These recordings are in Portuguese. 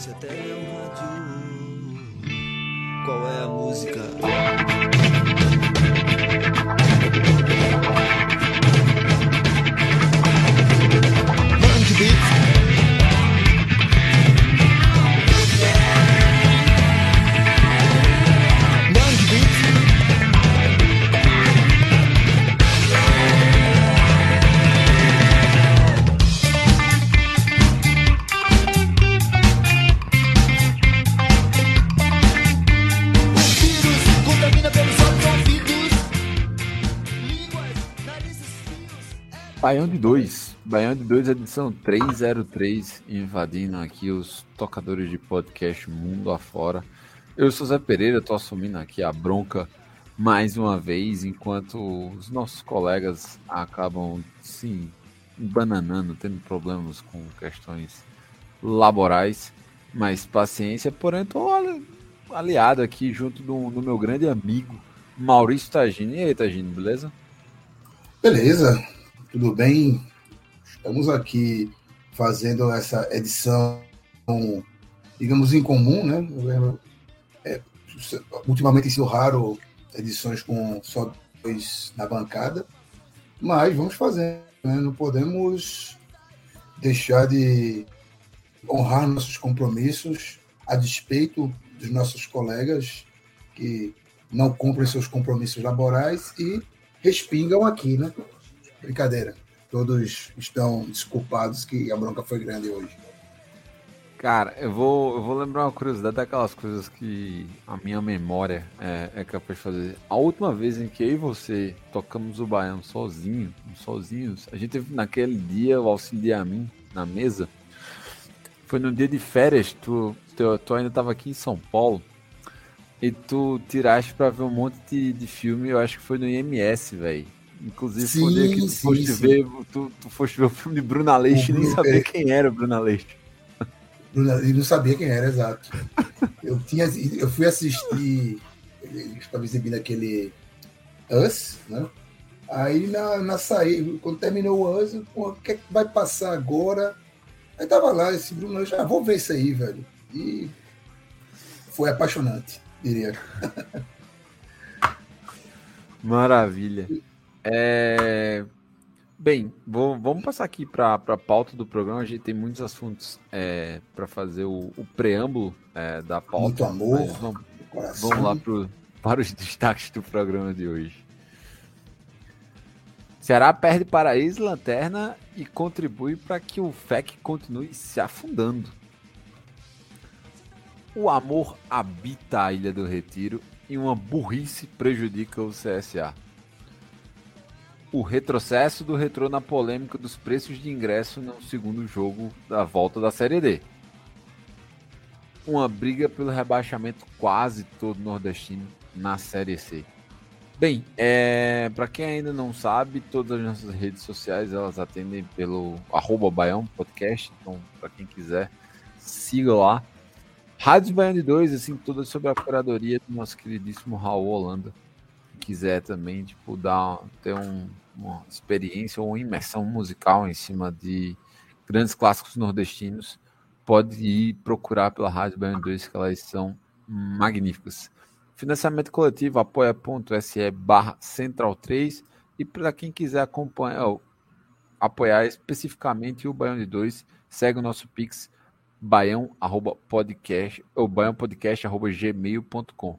Se a terra é um rádio, qual é a música? Mande beat. Baião de 2. Baião de 2, edição 303, invadindo aqui os tocadores de podcast mundo afora. Eu sou Zé Pereira, estou assumindo aqui a bronca mais uma vez, enquanto os nossos colegas acabam se bananando, tendo problemas com questões laborais. Mas paciência, porém, estou aliado aqui junto do, do meu grande amigo Maurício Tagini. E aí, Tagini, beleza? Beleza, tudo bem? Estamos aqui fazendo essa edição, digamos, em comum, né? É, ultimamente tem sido raro edições com só dois na bancada, mas vamos fazer, né? Não podemos deixar de honrar nossos compromissos a despeito dos nossos colegas que não cumprem seus compromissos laborais e respingam aqui, né? Brincadeira. Todos estão desculpados que a bronca foi grande hoje. Cara, eu vou, eu vou lembrar uma curiosidade daquelas coisas que a minha memória é, é capaz de fazer. A última vez em que eu e você tocamos o baiano sozinho, sozinhos, a gente teve naquele dia o auxílio de mim na mesa. Foi no dia de férias, tu, tu, tu ainda estava aqui em São Paulo e tu tiraste pra ver um monte de, de filme, eu acho que foi no IMS, velho. Inclusive, foi o dia que tu Sim, foste sim, ver, tu, tu foste ver o filme de Bruna Leite e nem Bruno- sabia é. quem era Bruna Leite. E não sabia quem era, exato. Eu, tinha, eu fui assistir, estava exibindo aquele Us, né? Aí na, na saída, quando terminou o Us, o que, é que vai passar agora? Aí tava lá, esse Bruno, já vou ver isso aí, velho. E foi apaixonante, diria. Maravilha. É, Bem, vou- vamos passar aqui para a pauta do programa. A gente tem muitos assuntos para fazer o, o preâmbulo é, da pauta. Muito amor. Vamos, vamos lá pro, para os destaques do programa de hoje. Ceará perde Paraíso, Lanterna e contribui para que o FEC continue se afundando. O amor habita a Ilha do Retiro e uma burrice prejudica o CSA. O retrocesso do retrô na polêmica dos preços de ingresso no segundo jogo da volta da Série D. Uma briga pelo rebaixamento quase todo nordestino na Série C. Bem, é, para quem ainda não sabe, todas as nossas redes sociais elas atendem pelo arroba Baião Podcast, então para quem quiser, siga lá. Rádios Baiano de 2, assim, todas sob a curadoria do nosso queridíssimo Raul Holanda. Quiser também, tipo, dar, ter um- uma experiência ou uma imersão musical em cima de grandes clássicos nordestinos, pode ir procurar pela Rádio Baiano 2, que elas são magníficas. Financiamento coletivo, apoia.se barra central 3. E para quem quiser acompanhar, ó, apoiar especificamente o Baião de 2, segue o nosso Pix, baião, arroba, podcast, ou baiãopodcast, gmail.com.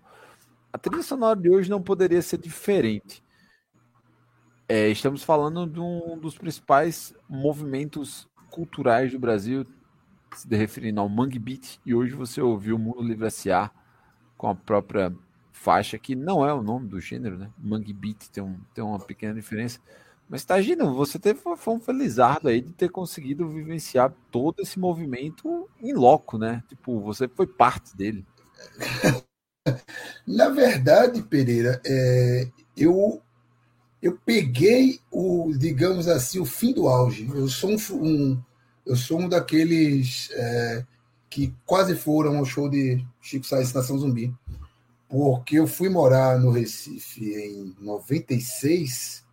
A trilha sonora de hoje não poderia ser diferente. É, estamos falando de um dos principais movimentos culturais do Brasil, se referindo ao Mangue Beat, e hoje você ouviu o Mundo Livre S.A. com a própria faixa, que não é o nome do gênero, né? Mangue Beat tem, um, tem uma pequena diferença, Mas imagina, você teve, foi um felizardo aí de ter conseguido vivenciar todo esse movimento em loco, né? Tipo, você foi parte dele. Na verdade, Pereira, é, eu eu peguei o, digamos assim, o fim do auge. Eu sou um, um eu sou um daqueles é, que quase foram ao show de Chico Sainz Nação Zumbi, porque eu fui morar no Recife em 96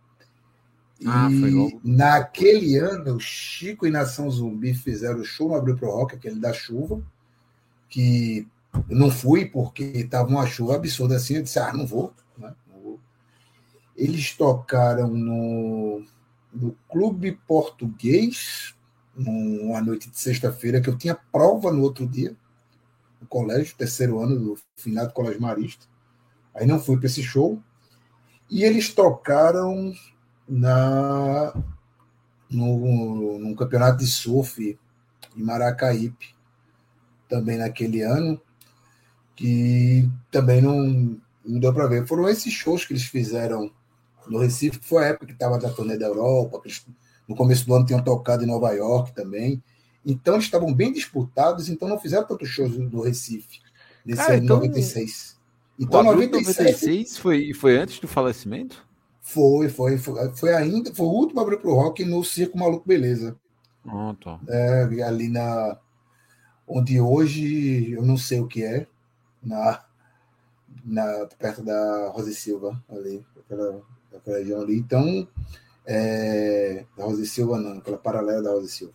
ah, e naquele ano Chico e Nação Zumbi fizeram o show no Abril Pro Rock, aquele da chuva, que eu não fui porque estava uma chuva absurda assim, eu disse, ah, não vou, né? não vou. Eles tocaram no, no Clube Português, numa noite de sexta-feira, que eu tinha prova no outro dia, no colégio, terceiro ano do finado Colégio Marista. Aí não fui para esse show. E eles tocaram na no, no campeonato de surf em Maracaípe, também naquele ano, que também não, não deu para ver. Foram esses shows que eles fizeram no Recife, que foi a época que estava da turnê da Europa, eles no começo do ano tinham tocado em Nova York também. Então eles estavam bem disputados, então não fizeram tantos shows no Recife, nesse ano então, 96. Então, 96 foi, foi antes do falecimento? Foi, foi, foi, foi ainda, foi o último abrir pro rock no Circo Maluco Beleza. Tá. É, ali na. Onde hoje eu não sei o que é, na, na perto da Rosa Silva, ali, aquela, aquela região ali. Então, é, da Rosa Silva, não, aquela paralela da Rosa Silva.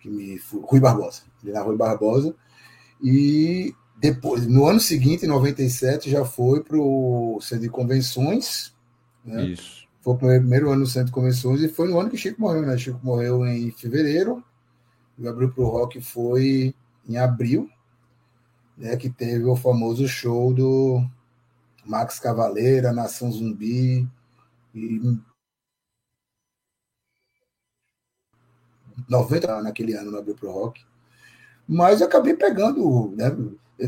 Que me, Rui Barbosa, ali na Rui Barbosa. E depois, no ano seguinte, em 97, já foi para o Centro de Convenções. Né? Isso. Foi o primeiro ano no Centro de Convenções e foi no ano que Chico morreu, né? Chico morreu em fevereiro. E abriu para o rock foi em abril, né? Que teve o famoso show do Max Cavaleira, Nação Zumbi. E 90 naquele ano no Abril Pro Rock. Mas eu acabei pegando, né?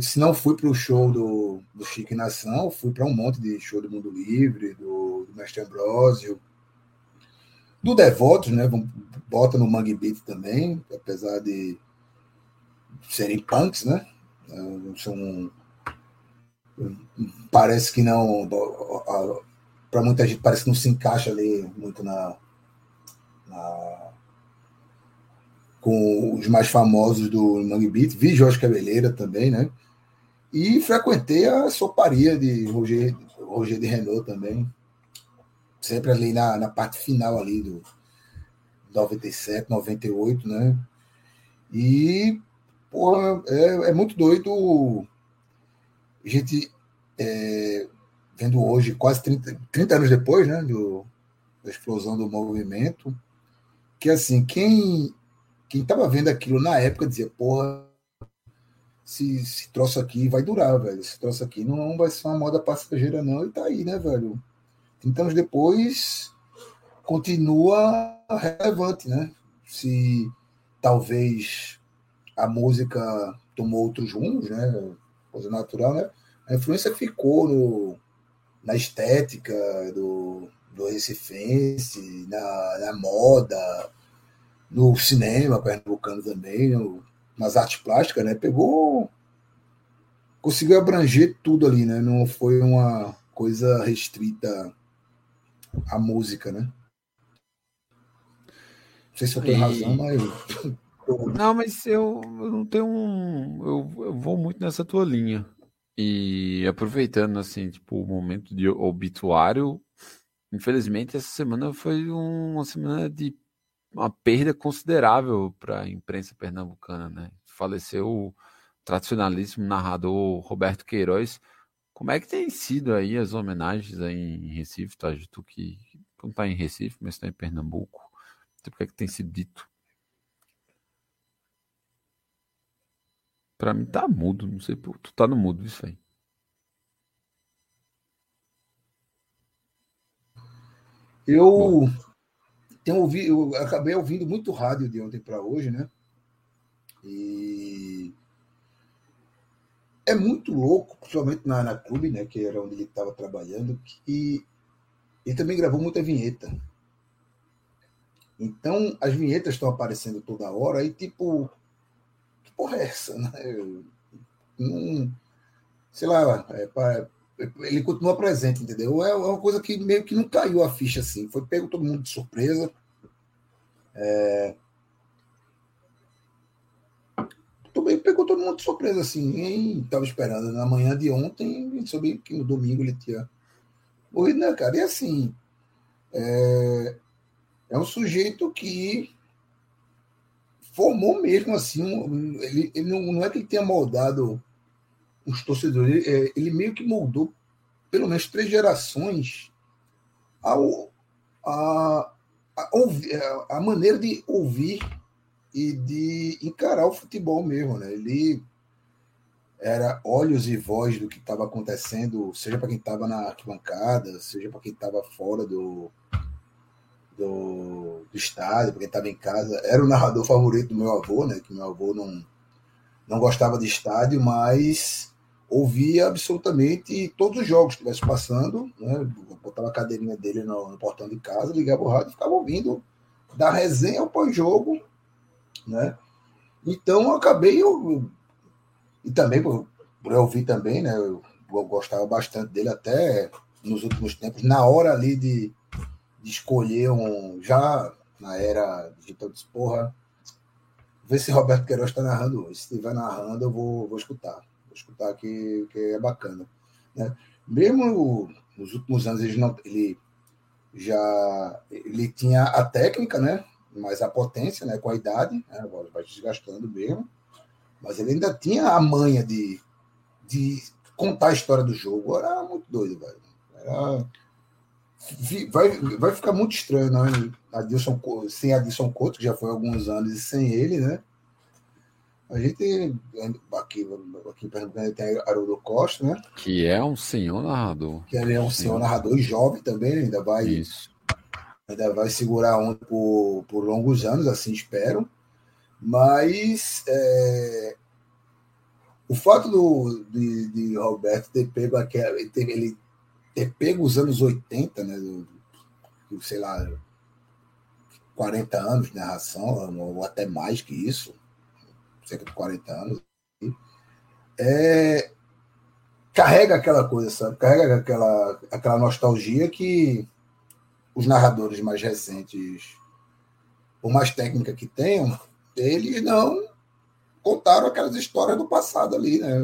Se não fui para o show do, do Chique Nação, fui para um monte de show do Mundo Livre, do, do Mestre Ambrosio, do Devotos, né? Bota no Mangue Beat também, apesar de serem punks, né? São, parece que não. Para muita gente, parece que não se encaixa ali muito na, na com os mais famosos do Mangue Beat, vi Jorge Cabeleira também, né? E frequentei a soparia de Roger, Roger de Renault também. Sempre ali na, na parte final ali do 97, 98, né? E, porra, é, é muito doido a gente é, vendo hoje, quase 30, 30 anos depois, né, do, da explosão do movimento, que assim, quem quem estava vendo aquilo na época dizia, porra, se, esse troço aqui vai durar, velho. Esse troço aqui não vai ser uma moda passageira, não. E tá aí, né, velho? 30 anos depois, continua relevante, né? Se talvez a música tomou outros rumos, né? Coisa natural, né? A influência ficou no, na estética do, do Recifense, na, na moda, no cinema pernambucano também, no, nas artes plásticas, né? Pegou. Conseguiu abranger tudo ali, né? Não foi uma coisa restrita à música, né? Não sei se eu tenho e... razão, mas. Não, mas eu, eu não tenho um. Eu, eu vou muito nessa tua linha. E aproveitando, assim, tipo, o momento de obituário, infelizmente essa semana foi uma semana de uma perda considerável para a imprensa pernambucana, né? Faleceu o tradicionalíssimo narrador Roberto Queiroz. Como é que tem sido aí as homenagens aí em Recife, tá? Que não está em Recife, mas está em Pernambuco. O que é que tem sido dito? Para mim tá mudo, não sei, tu tá no mudo isso aí. Eu Bom tenho ouvido, eu acabei ouvindo muito rádio de ontem para hoje, né? E é muito louco, principalmente na, na clube, né? Que era onde ele estava trabalhando, que ele também gravou muita vinheta. Então, as vinhetas estão aparecendo toda hora e, tipo, que porra é essa? Né? Não, sei lá, é, ele continua presente, entendeu? É uma coisa que meio que não caiu a ficha assim. Foi pego todo mundo de surpresa. É... Também pegou todo mundo de surpresa, assim. Ninguém estava esperando. Na manhã de ontem, soube que no domingo ele tinha morrido, né, cara? E assim, é, é um sujeito que formou mesmo assim. Ele, ele não, não, é que ele tenha moldado os torcedores, ele, é, ele meio que moldou pelo menos três gerações ao, a, a, a maneira de ouvir e de encarar o futebol mesmo, né? Ele era olhos e voz do que estava acontecendo, seja para quem estava na arquibancada, seja para quem estava fora do, do, do estádio, para quem estava em casa. Era o narrador favorito do meu avô, né? Que meu avô não, não gostava de estádio, mas ouvia absolutamente todos os jogos que estivesse passando, né? Botava a cadeirinha dele no, no, portão de casa, ligava o rádio e ficava ouvindo da resenha ao pós-jogo, né? Então eu acabei eu, e também por, por eu ouvir também, né? Eu, eu, gostava bastante dele até nos últimos tempos, na hora ali de, de escolher um já na era digital de porra, ver se Roberto Queiroz está narrando hoje. Se estiver narrando, eu vou, vou escutar escutar que, que é bacana. Né? Mesmo nos últimos anos, ele, não, ele já ele tinha a técnica, né? mas a potência né? com a idade, né? vai desgastando mesmo, mas ele ainda tinha a manha de, de contar a história do jogo. Era muito doido, velho. Era, vai, vai ficar muito estranho, não? Adilson, sem Adilson Couto, que já foi alguns anos, e sem ele, né? A gente, aqui, aqui em Pernambuco, tem Haroldo Costa, né? Que é um senhor narrador. Que ele é um senhor narrador e jovem também, né? ainda vai. Isso. Ainda vai segurar um por, por longos anos, assim espero. Mas é, o fato do, de, de, Roberto ter pego aquela. Ele ter, pego os anos 80, né? Sei lá, 40 anos de narração, ou até mais que isso cerca de 40 anos, é, carrega aquela coisa, sabe? Carrega aquela, aquela nostalgia que os narradores mais recentes, por mais técnica que tenham, eles não contaram aquelas histórias do passado ali, né?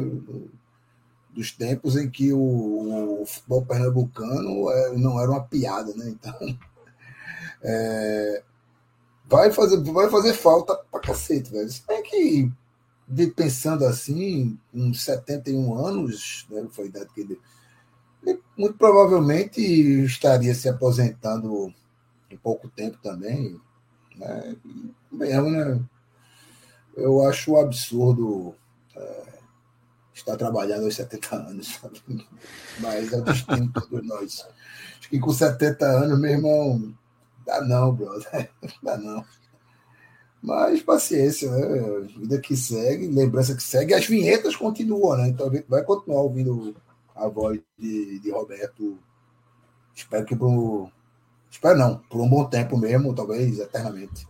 Dos tempos em que o, o futebol pernambucano é, não era uma piada, né? Então, é, vai fazer, vai fazer falta pra cacete, velho. Se bem que, de, pensando assim, uns 71 anos, né, foi a idade que ele, ele muito provavelmente estaria se aposentando em pouco tempo também. Né? Mesmo, né? Eu acho absurdo é, estar trabalhando aos 70 anos, sabe? mas é o destino de todos nós. Acho que com 70 anos, meu irmão, Dá não, brother. Dá não. Mas paciência, né? Vida que segue, lembrança que segue, as vinhetas continuam, né? Então a gente vai continuar ouvindo a voz de, de Roberto. Espero que por. Espero não, por um bom tempo mesmo, talvez eternamente.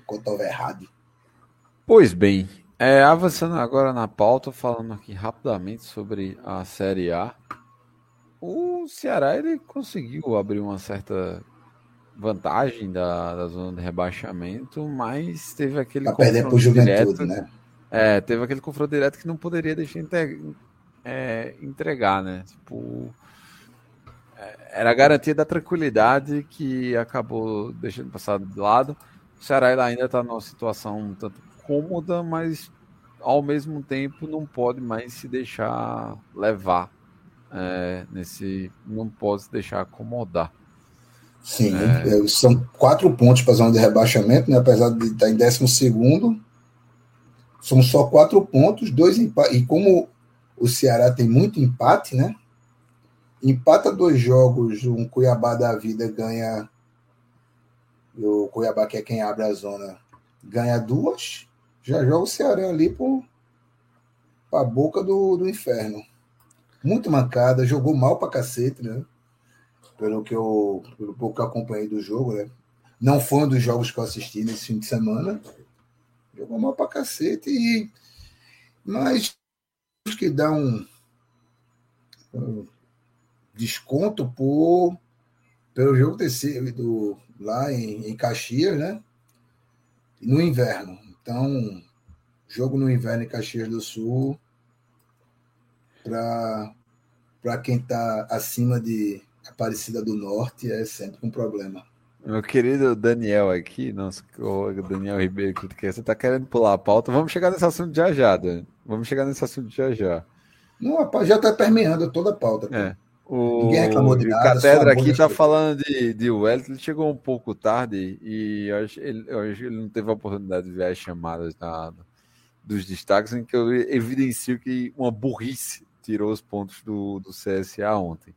Enquanto houver errado. Pois bem, é, avançando agora na pauta, falando aqui rapidamente sobre a Série A. O Ceará ele conseguiu abrir uma certa vantagem da, da zona de rebaixamento, mas teve aquele pra perder pro direto, né? É, teve aquele confronto direto que não poderia deixar é, entregar, né? Tipo, é, era a garantia da tranquilidade que acabou deixando passar de lado. O Ceará ainda está numa situação um tanto cômoda, mas ao mesmo tempo não pode mais se deixar levar é, nesse, não pode se deixar acomodar. Sim, é. são quatro pontos para a zona de rebaixamento, né? apesar de estar em décimo segundo. São só quatro pontos, dois empates. E como o Ceará tem muito empate, né? Empata dois jogos, um Cuiabá da vida ganha. O Cuiabá, que é quem abre a zona, ganha duas. Já joga o Ceará ali para a boca do, do inferno. Muito mancada, jogou mal para cacete, né? pelo que eu, pelo pouco que eu acompanhei do jogo, né? Não foi um dos jogos que eu assisti nesse fim de semana. Jogou mal pra cacete. E... Mas acho que dá um, um desconto por pelo jogo ter sido lá em, em Caxias, né? No inverno. Então, jogo no inverno em Caxias do Sul para quem está acima de Aparecida do Norte é sempre um problema. Meu querido Daniel aqui, nossa, o Daniel Ribeiro, que você está querendo pular a pauta. Vamos chegar nesse assunto já já, Dan. Vamos chegar nesse assunto já já. Não, já está permeando toda a pauta. É. O, Ninguém reclamou de nada. O Catedra aqui está falando de, de Wellington, ele chegou um pouco tarde e acho, ele, ele não teve a oportunidade de ver as chamadas da, dos destaques, em que eu evidencio que uma burrice tirou os pontos do, do CSA ontem.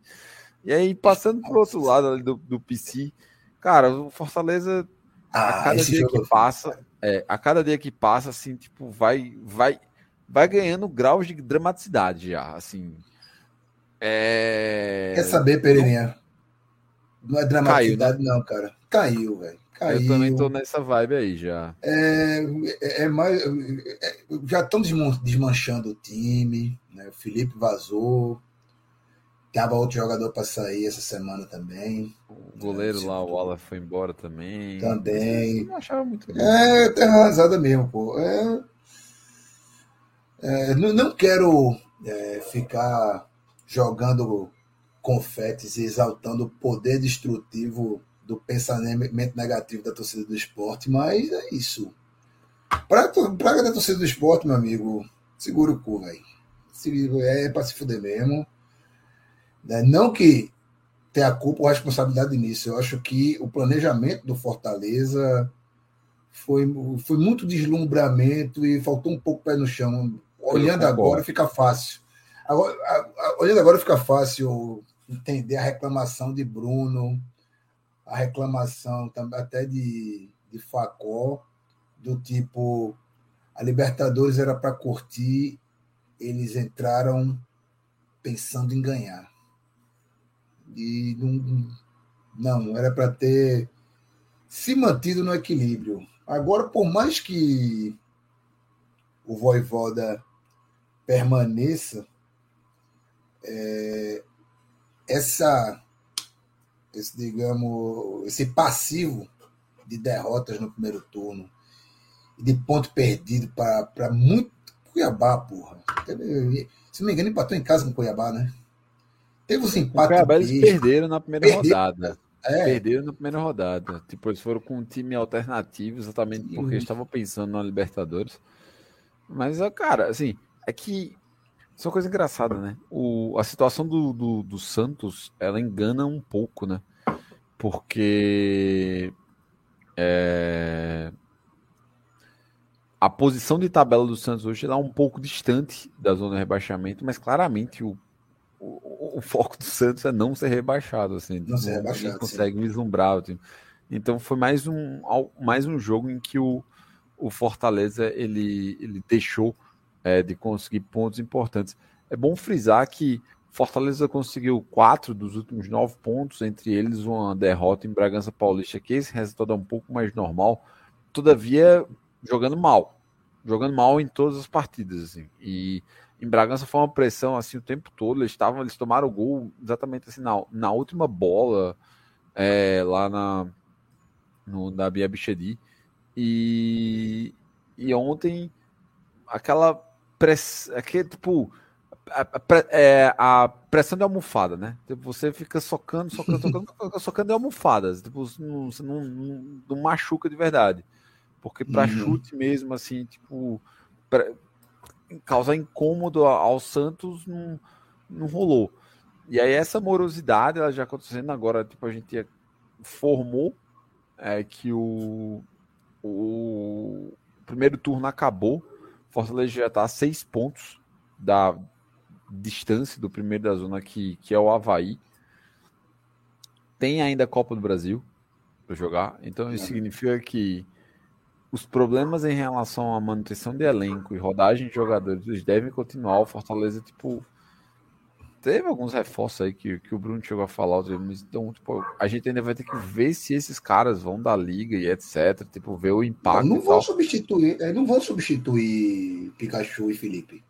E aí, passando para o outro lado do, do PC, cara, o Fortaleza, ah, a cada dia que passa, é, a cada dia que passa, assim, tipo, vai, vai, vai ganhando graus de dramaticidade já, assim. É... Quer saber, Pereirinha? Não é dramaticidade, Caiu, né? não, cara. Caiu, velho. Caiu. Eu também tô nessa vibe aí já. É, é, é mais. É, já estão desmanchando o time. Né? O Felipe vazou. Tava outro jogador para sair essa semana também. O goleiro lá, o Wallace, foi embora também. Também. Não achava muito bem. É, terra arrasada mesmo, pô. É, é, não, não quero é, ficar jogando confetes e exaltando o poder destrutivo do pensamento negativo da torcida do esporte, mas é isso. Praga da torcida do esporte, meu amigo, segura o cu, velho. É para se fuder mesmo. Né? Não que tenha culpa ou responsabilidade nisso. Eu acho que o planejamento do Fortaleza foi, foi muito deslumbramento e faltou um pouco pé no chão. Olhando agora fica fácil. Agora, agora fica fácil entender a reclamação de Bruno, a reclamação até de, de Facó, do tipo a Libertadores era para curtir, eles entraram pensando em ganhar. E não, não era para ter se mantido no equilíbrio. Agora, por mais que o Voivoda permaneça, é, essa, esse, digamos, esse passivo de derrotas no primeiro turno e de ponto perdido para muito Cuiabá, porra. Se não me engano, empatou em casa com Cuiabá, né? Teve os empates. Cuiabá eles perderam na primeira rodada. É. Perderam na primeira rodada. Tipo, eles foram com um time alternativo, exatamente porque uhum. estavam pensando na Libertadores. Mas, cara, assim, é que isso é uma coisa engraçada, né? O, a situação do, do, do, Santos, ela engana um pouco, né? Porque é, a posição de tabela do Santos hoje está um pouco distante da zona de rebaixamento, mas claramente o, o, o foco do Santos é não ser rebaixado. Assim, não ser rebaixado. Consegue vislumbrar. Assim. Então foi mais um, mais um jogo em que o, o Fortaleza ele, ele deixou é, de conseguir pontos importantes. É bom frisar que Fortaleza conseguiu quatro dos últimos nove pontos, entre eles uma derrota em Bragança Paulista, que esse resultado é um pouco mais normal, todavia jogando mal, jogando mal em todas as partidas, assim. E em Bragança foi uma pressão assim o tempo todo, eles estavam, eles tomaram o gol exatamente assim na, na última bola é, lá na no, Bia Bichedi. E, e ontem aquela press, aqui, tipo, a, a, é, a, pressão de almofada, né? Tipo, você fica socando, socando, socando, socando de almofadas. Tipo, não, não, não, não machuca de verdade. Porque para uhum. chute mesmo, assim, tipo, pra, causar incômodo ao Santos não, não rolou. E aí essa morosidade, ela já acontecendo agora, tipo, a gente formou é, que o, o primeiro turno acabou Fortaleza já está a seis pontos da distância do primeiro da zona, que, que é o Havaí. Tem ainda a Copa do Brasil para jogar, então isso significa que os problemas em relação à manutenção de elenco e rodagem de jogadores devem continuar. O Fortaleza, tipo, teve alguns reforços aí que, que o Bruno chegou a falar, mas então, tipo, a gente ainda vai ter que ver se esses caras vão da liga e etc. Tipo, ver o impacto. Não, não vão substituir, é, não vão substituir Pikachu e Felipe.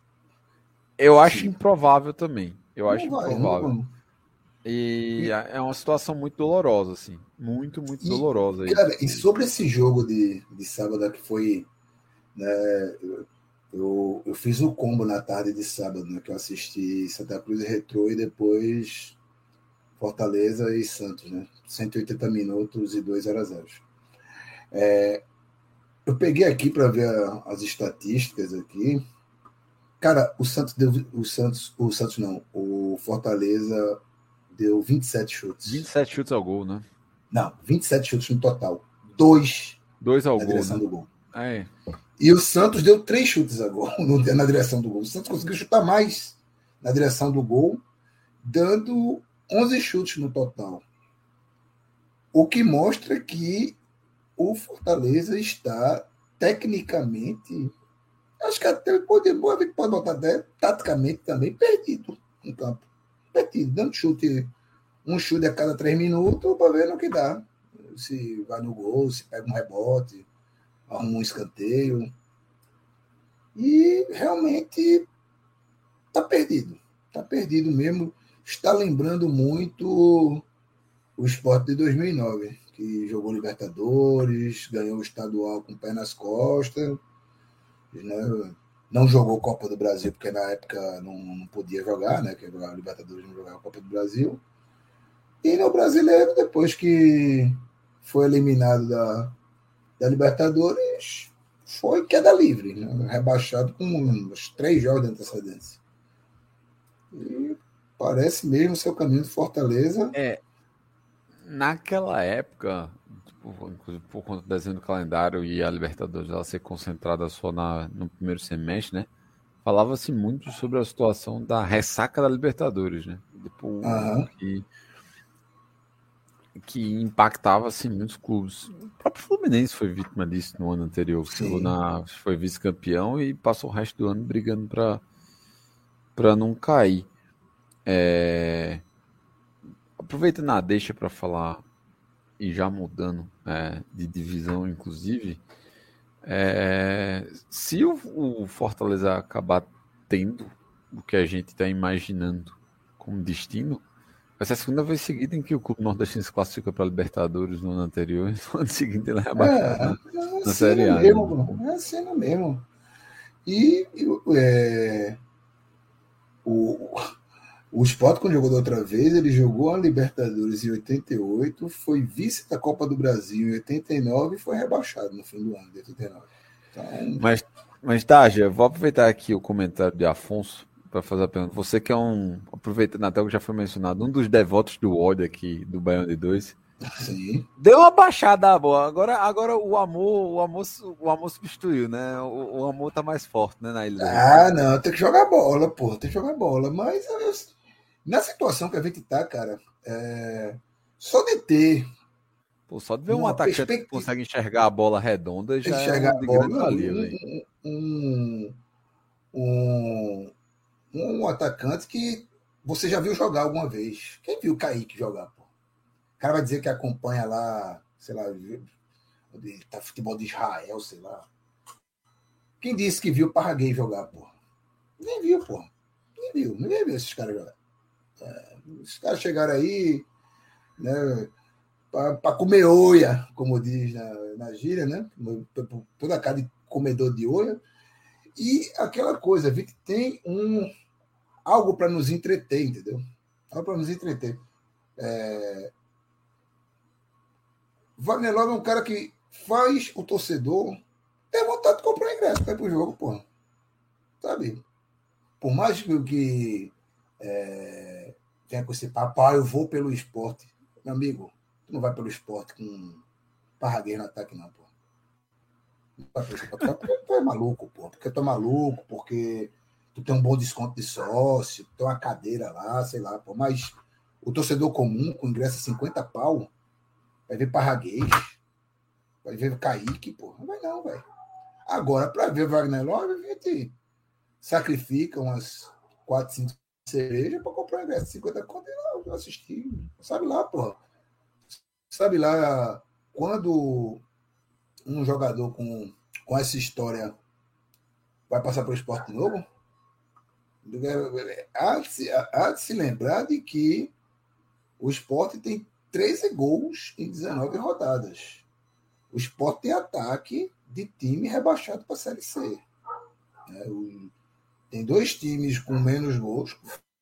Eu acho Sim. improvável também. Eu não acho vai, improvável. E é uma situação muito dolorosa, assim. Muito, muito e, dolorosa. Aí. Cara, e sobre esse jogo de, de sábado que foi. Né, eu, eu fiz o combo na tarde de sábado, né? Que eu assisti Santa Cruz e Retrô e depois Fortaleza e Santos, né? 180 minutos e 2 0 a 0. É, eu peguei aqui para ver as estatísticas aqui. Cara, o Santos deu. O Santos, o Santos não, o Fortaleza deu 27 chutes. 27 chutes ao gol, né? Não, 27 chutes no total. Dois. Dois ao gol. Né? do gol. É. E o Santos deu três chutes a gol na direção do gol. O Santos conseguiu chutar mais na direção do gol, dando 11 chutes no total. O que mostra que o Fortaleza está tecnicamente, acho que até pode, pode botar até taticamente também perdido no campo. Perdido, dando chute, um chute a cada três minutos para ver no que dá. Se vai no gol, se pega um rebote arruma um escanteio. E realmente está perdido. Está perdido mesmo. Está lembrando muito o esporte de 2009, que jogou Libertadores, ganhou o estadual com o pé nas costas. Né? Não jogou Copa do Brasil, porque na época não, não podia jogar, né? Que jogava Libertadores não jogava Copa do Brasil. E no brasileiro, depois que foi eliminado da, da Libertadores foi queda livre, né? rebaixado com uns três jogos de antecedência. E parece mesmo seu caminho de Fortaleza. É, naquela época, inclusive por conta do desenho do calendário e a Libertadores ela ser concentrada só na, no primeiro semestre, né? Falava-se muito sobre a situação da ressaca da Libertadores, né? Depois, uhum. que que impactava assim, muitos clubes. O próprio Fluminense foi vítima disso no ano anterior. Na, foi vice-campeão e passou o resto do ano brigando para não cair. É... Aproveitando a deixa para falar e já mudando é, de divisão, inclusive, é... se o, o Fortaleza acabar tendo o que a gente está imaginando como destino, Vai ser a segunda vez seguida em que o Clube Nordestino se classifica para a Libertadores no ano anterior e no ano seguinte ele é rebaixado é, na, é na Série A. Mesmo, né? É a cena mesmo. E, e é, o, o Sport, quando jogou da outra vez, ele jogou a Libertadores em 88, foi vice da Copa do Brasil em 89 e foi rebaixado no fim do ano de 89. Então, mas, mas Taja, vou aproveitar aqui o comentário de Afonso para fazer a pergunta. Você que é um, aproveitando até o que já foi mencionado, um dos devotos do ódio aqui do Baiano de Dois. Sim. Deu uma baixada boa. Agora, agora o amor, o amor, o amor substituiu, né? O, o amor tá mais forte, né, na ilha. Ah, não, tem que jogar bola, pô, tem que jogar bola. Mas na situação que a gente tá, cara, é... só de ter Pô, só de ver um atacante que consegue enxergar a bola redonda já enxergar é um a bola, um, um, um, um atacante que você já viu jogar alguma vez. Quem viu o Kaique jogar, pô? O cara vai dizer que acompanha lá, sei lá, tá futebol de Israel, sei lá. Quem disse que viu o Parraguei jogar, pô? Nem viu, pô. Nem viu, ninguém viu esses caras jogar. É, esses caras chegaram aí, né, para comer oia, como diz na, na gíria, né? Toda cara de comedor de oia. E aquela coisa, vi que tem um algo para nos entreter, entendeu? Algo para nos entreter. É... Wagner Love é um cara que faz o torcedor ter vontade de comprar ingresso para ir pro jogo, porra. Sabe? Por mais que é, tenha com esse papo, eu vou pelo esporte. Meu amigo, tu não vai pelo esporte com parragueiro no ataque, não, pô. Porque tu é maluco, pô. Porque tu é maluco, porque tu tem um bom desconto de sócio, tem uma cadeira lá, sei lá, pô. Mas o torcedor comum, com ingresso a 50 pau, vai ver Parraguês, vai ver Kaique, pô. Não vai não, velho. Agora, para ver Wagner Love, a gente sacrifica umas 4, 5 cerveja para comprar ingresso de 50 conto e lá assistir. Sabe lá, porra. Sabe lá quando um jogador com, com essa história vai passar para o esporte novo? Há de, se, há de se lembrar de que o esporte tem 13 gols em 19 rodadas. O esporte tem ataque de time rebaixado para a Série C. É, o, tem dois times com menos gols,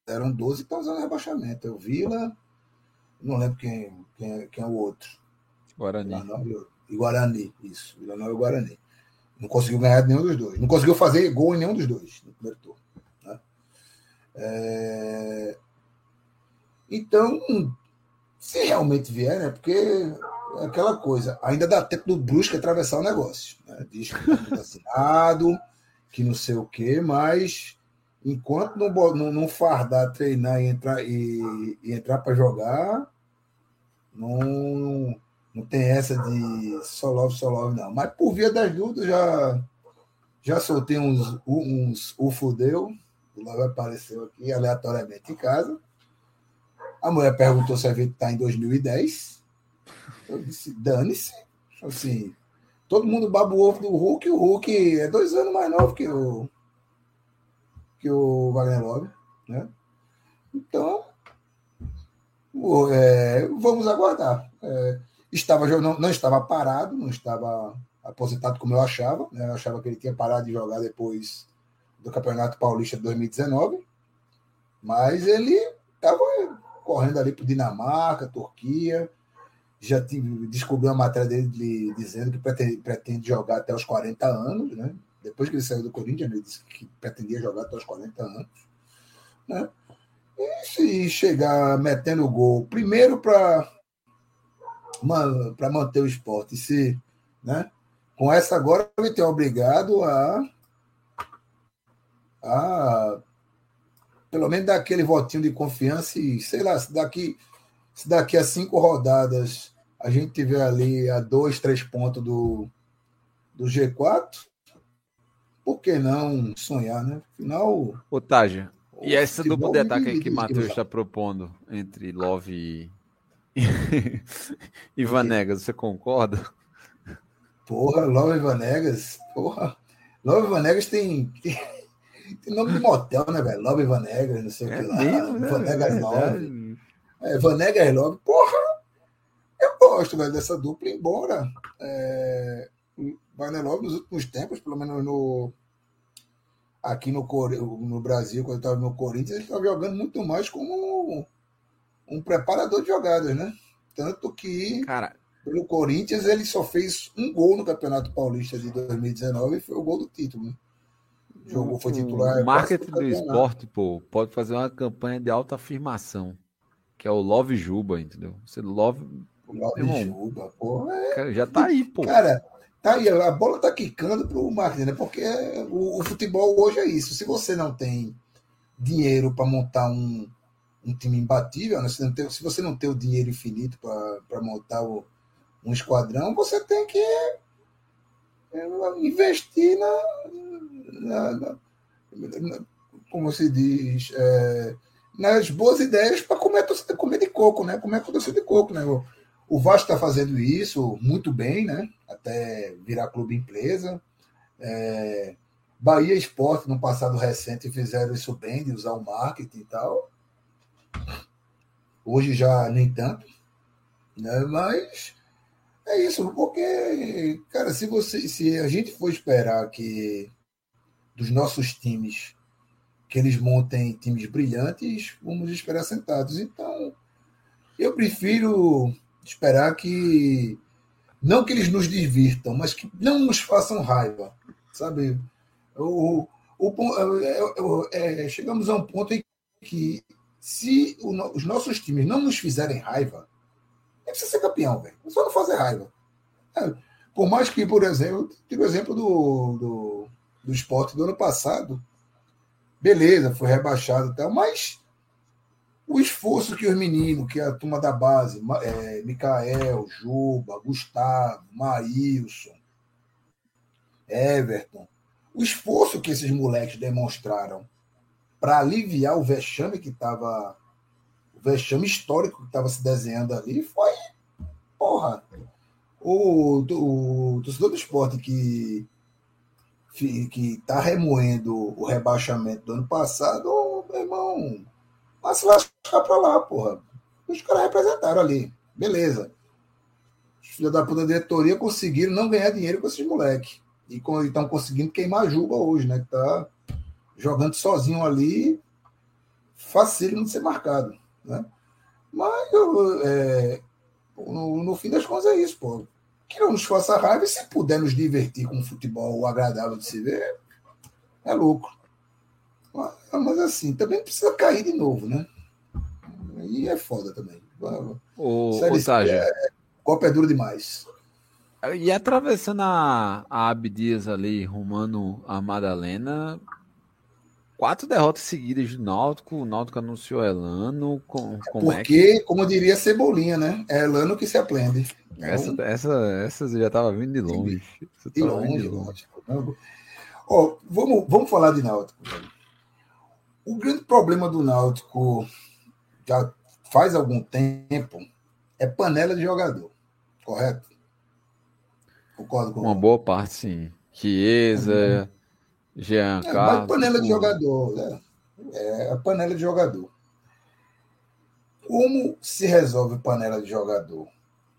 eram 12 para usar rebaixamento. É o Vila, não lembro quem, quem, é, quem é o outro. Guarani. e Guarani, isso. Vila Nova e Guarani. Não conseguiu ganhar nenhum dos dois. Não conseguiu fazer gol em nenhum dos dois no primeiro turno. É... Então, se realmente vier, né? Porque é aquela coisa, ainda dá tempo do Brusque atravessar o negócio. Né? Diz que está assinado, que não sei o quê, mas enquanto não, não, não fardar, treinar e entrar, e, e entrar para jogar, não, não tem essa de só love, não. Mas por via das dúvidas, já, já soltei uns, uns o fudeu, o Love apareceu aqui aleatoriamente em casa. A mulher perguntou se a gente está em 2010. Eu disse, dane-se. Assim, todo mundo baba o ovo do Hulk, o Hulk é dois anos mais novo que o, que o Wagner Love, né? Então, é, vamos aguardar. É, estava não, não, estava parado, não estava aposentado como eu achava. Né? Eu achava que ele tinha parado de jogar depois do Campeonato Paulista de 2019, mas ele estava correndo ali para Dinamarca, Turquia. Já tive, descobri uma matéria dele dizendo que pretende, pretende, jogar até os 40 anos, né? Depois que ele saiu do Corinthians, ele disse que pretendia jogar até os 40 anos. Né? E se chegar metendo gol, primeiro para manter o esporte, se, né? com essa agora, ele tem obrigado a, a pelo menos dar aquele votinho de confiança e, sei lá, se daqui, se daqui a cinco rodadas a gente tiver ali a dois, três pontos do, do G4, por que não sonhar, né? Afinal. Otávio, e essa dupla de ataque que o Matheus está propondo entre Love e, e Vanegas, você concorda? Porra, Love e Vanegas, porra. Love e Vanegas tem, tem, tem nome de motel, né, velho? Love Vanegas, não sei o é que lá. Mesmo, né? Vanegas é Love. É, Vanegas Love. Porra, eu gosto, velho, dessa dupla, embora é, Wagner Love nos últimos tempos, pelo menos no aqui no, no Brasil, quando estava no Corinthians, ele estava jogando muito mais como um, um preparador de jogadas, né? Tanto que Cara, pelo Corinthians ele só fez um gol no Campeonato Paulista de 2019 e foi o gol do título. Né? Jogou, foi titular. O marketing do esporte, pô, pode fazer uma campanha de autoafirmação, que é o Love Juba, entendeu? Você love. Love irmão, Juba, pô. É... Cara, já tá aí, pô. Cara, tá aí, a bola tá quicando pro marketing, né? Porque o, o, futebol hoje é isso. Se você não tem dinheiro para montar um, um time imbatível, né? se, não tem, se você não tem o dinheiro infinito para montar o, um esquadrão, você tem que é, investir na como se diz, é, nas boas ideias para comer, comer de coco, né? Comer com doce de coco, né? O, o Vasco está fazendo isso muito bem, né? Até virar clube empresa. É, Bahia Esporte, no passado recente, fizeram isso bem, de usar o marketing e tal. Hoje já nem tanto. Né? Mas é isso, porque, cara, se você se a gente for esperar que dos nossos times que eles montem times brilhantes, vamos esperar sentados. Então, eu prefiro esperar que não que eles nos divirtam, mas que não nos façam raiva, sabe? O, o, é, é, chegamos a um ponto em que se o, os nossos times não nos fizerem raiva, nem precisa ser campeão, velho. É só não fazer raiva. É, por mais que, por exemplo, tive o exemplo do, do, do esporte do ano passado. Beleza, foi rebaixado e tal, mas o esforço que os meninos, que a turma da base, é, Mikael, Juba, Gustavo, Maílson, Everton, o esforço que esses moleques demonstraram para aliviar o vexame que estava. O vexame histórico que estava se desenhando ali foi. Porra! O, o, o torcedor do esporte que que está remoendo o rebaixamento do ano passado, meu irmão, mas se lascar para lá, porra. Os caras representaram ali. Beleza. Os filhos da puta diretoria conseguiram não ganhar dinheiro com esses moleques. E estão conseguindo queimar a Juba hoje, né? Que tá jogando sozinho ali, facílimo de ser marcado. Né? Mas é, no, no, fim das contas é isso, pô. Que não nos faça raiva e se puder nos divertir com um futebol agradável de se ver, é lucro. Mas, assim, também precisa cair de novo, né? E é foda também. O, Série o é, Copa é duro demais. E atravessando a, a Abdias ali, rumando a Madalena, quatro derrotas seguidas do Náutico. O Náutico anunciou Elano. Com, como Porque, é que... como diria Cebolinha, né? É Elano que se aprende. Então, essa, essa, essa já estava vindo de longe. De longe, de longe. Ó, vamos, vamos falar de Náutico. O grande problema do Náutico já faz algum tempo é panela de jogador, correto? Concordo com Uma boa parte, sim. Chiesa, uhum. Jean é, Carlos. panela de jogador, né? É a panela de jogador. Como se resolve panela de jogador?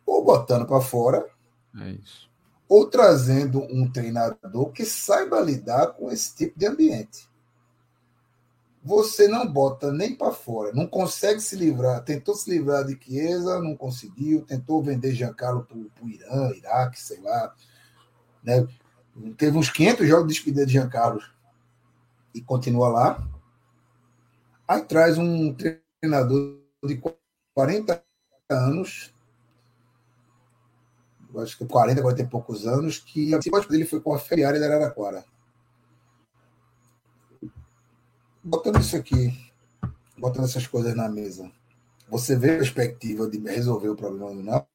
Ou botando para fora, é isso. ou trazendo um treinador que saiba lidar com esse tipo de ambiente você não bota nem para fora, não consegue se livrar. Tentou se livrar de Chiesa, não conseguiu. Tentou vender Giancarlo para o Irã, Iraque, sei lá. Né? Teve uns 500 jogos de despedida de Giancarlo e continua lá. Aí traz um treinador de 40 anos, acho que 40, 40 e poucos anos, que a dele foi com a Ferrari da Araraquara botando isso aqui, botando essas coisas na mesa, você vê a perspectiva de resolver o problema do Náutico?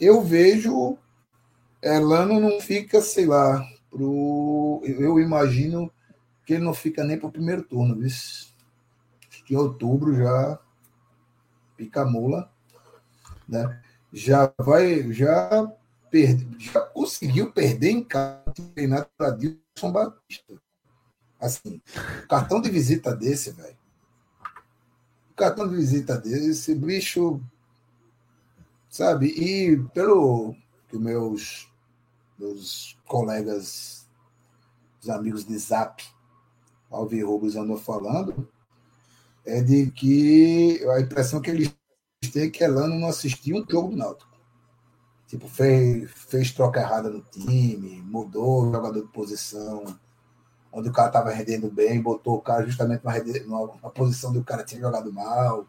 Eu vejo Elano não fica, sei lá, pro, eu imagino que ele não fica nem para o primeiro turno, viu? Acho que em outubro já pica mula, né? Já vai, já perde, já conseguiu perder em casa treinado para Dilson Batista. Assim, cartão de visita desse, velho. Cartão de visita desse, bicho. Sabe? E pelo que meus, meus colegas, os amigos de Zap, Alvi Rubens andou falando, é de que a impressão que eles têm é que Elano não assistiu um jogo do Náutico. Tipo, fez, fez troca errada no time, mudou o jogador de posição onde o cara estava rendendo bem, botou o cara justamente na posição do cara tinha jogado mal.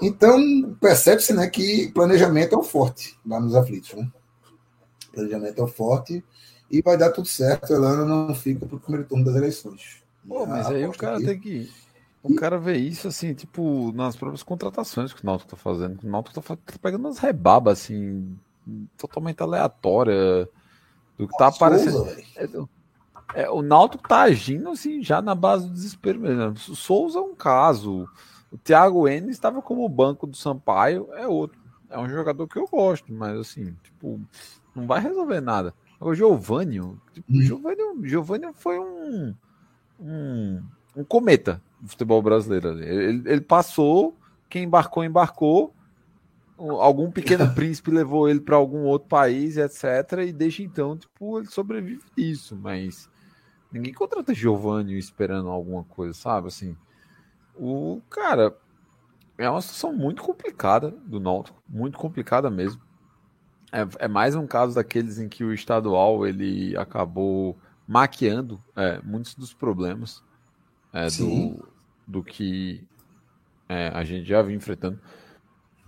Então, percebe-se né, que planejamento é o forte lá nos aflitos. Né? Planejamento é forte e vai dar tudo certo. Elano não fica para o primeiro turno das eleições. Pô, mas aí o cara tem que. O cara vê isso assim, tipo, nas próprias contratações que o Náutico tá fazendo. O Náutico tá, tá pegando umas rebabas, assim, totalmente aleatória do que tá aparecendo. É, o Náutico tá agindo assim já na base do desespero mesmo. O Souza é um caso. O Thiago Enes estava como banco do Sampaio, é outro. É um jogador que eu gosto, mas assim, tipo, não vai resolver nada. O Giovanni, tipo, hum. Giovanni, foi um, um, um cometa do futebol brasileiro. Ele, ele passou, quem embarcou, embarcou. Algum pequeno príncipe levou ele para algum outro país, etc. E desde então, tipo, ele sobrevive disso. Mas Ninguém contrata Giovanni esperando alguma coisa, sabe? Assim, o cara é uma situação muito complicada do Náutico, muito complicada mesmo. É, é, mais um caso daqueles em que o estadual ele acabou maquiando é, muitos dos problemas é, do, do que é, a gente já vinha enfrentando.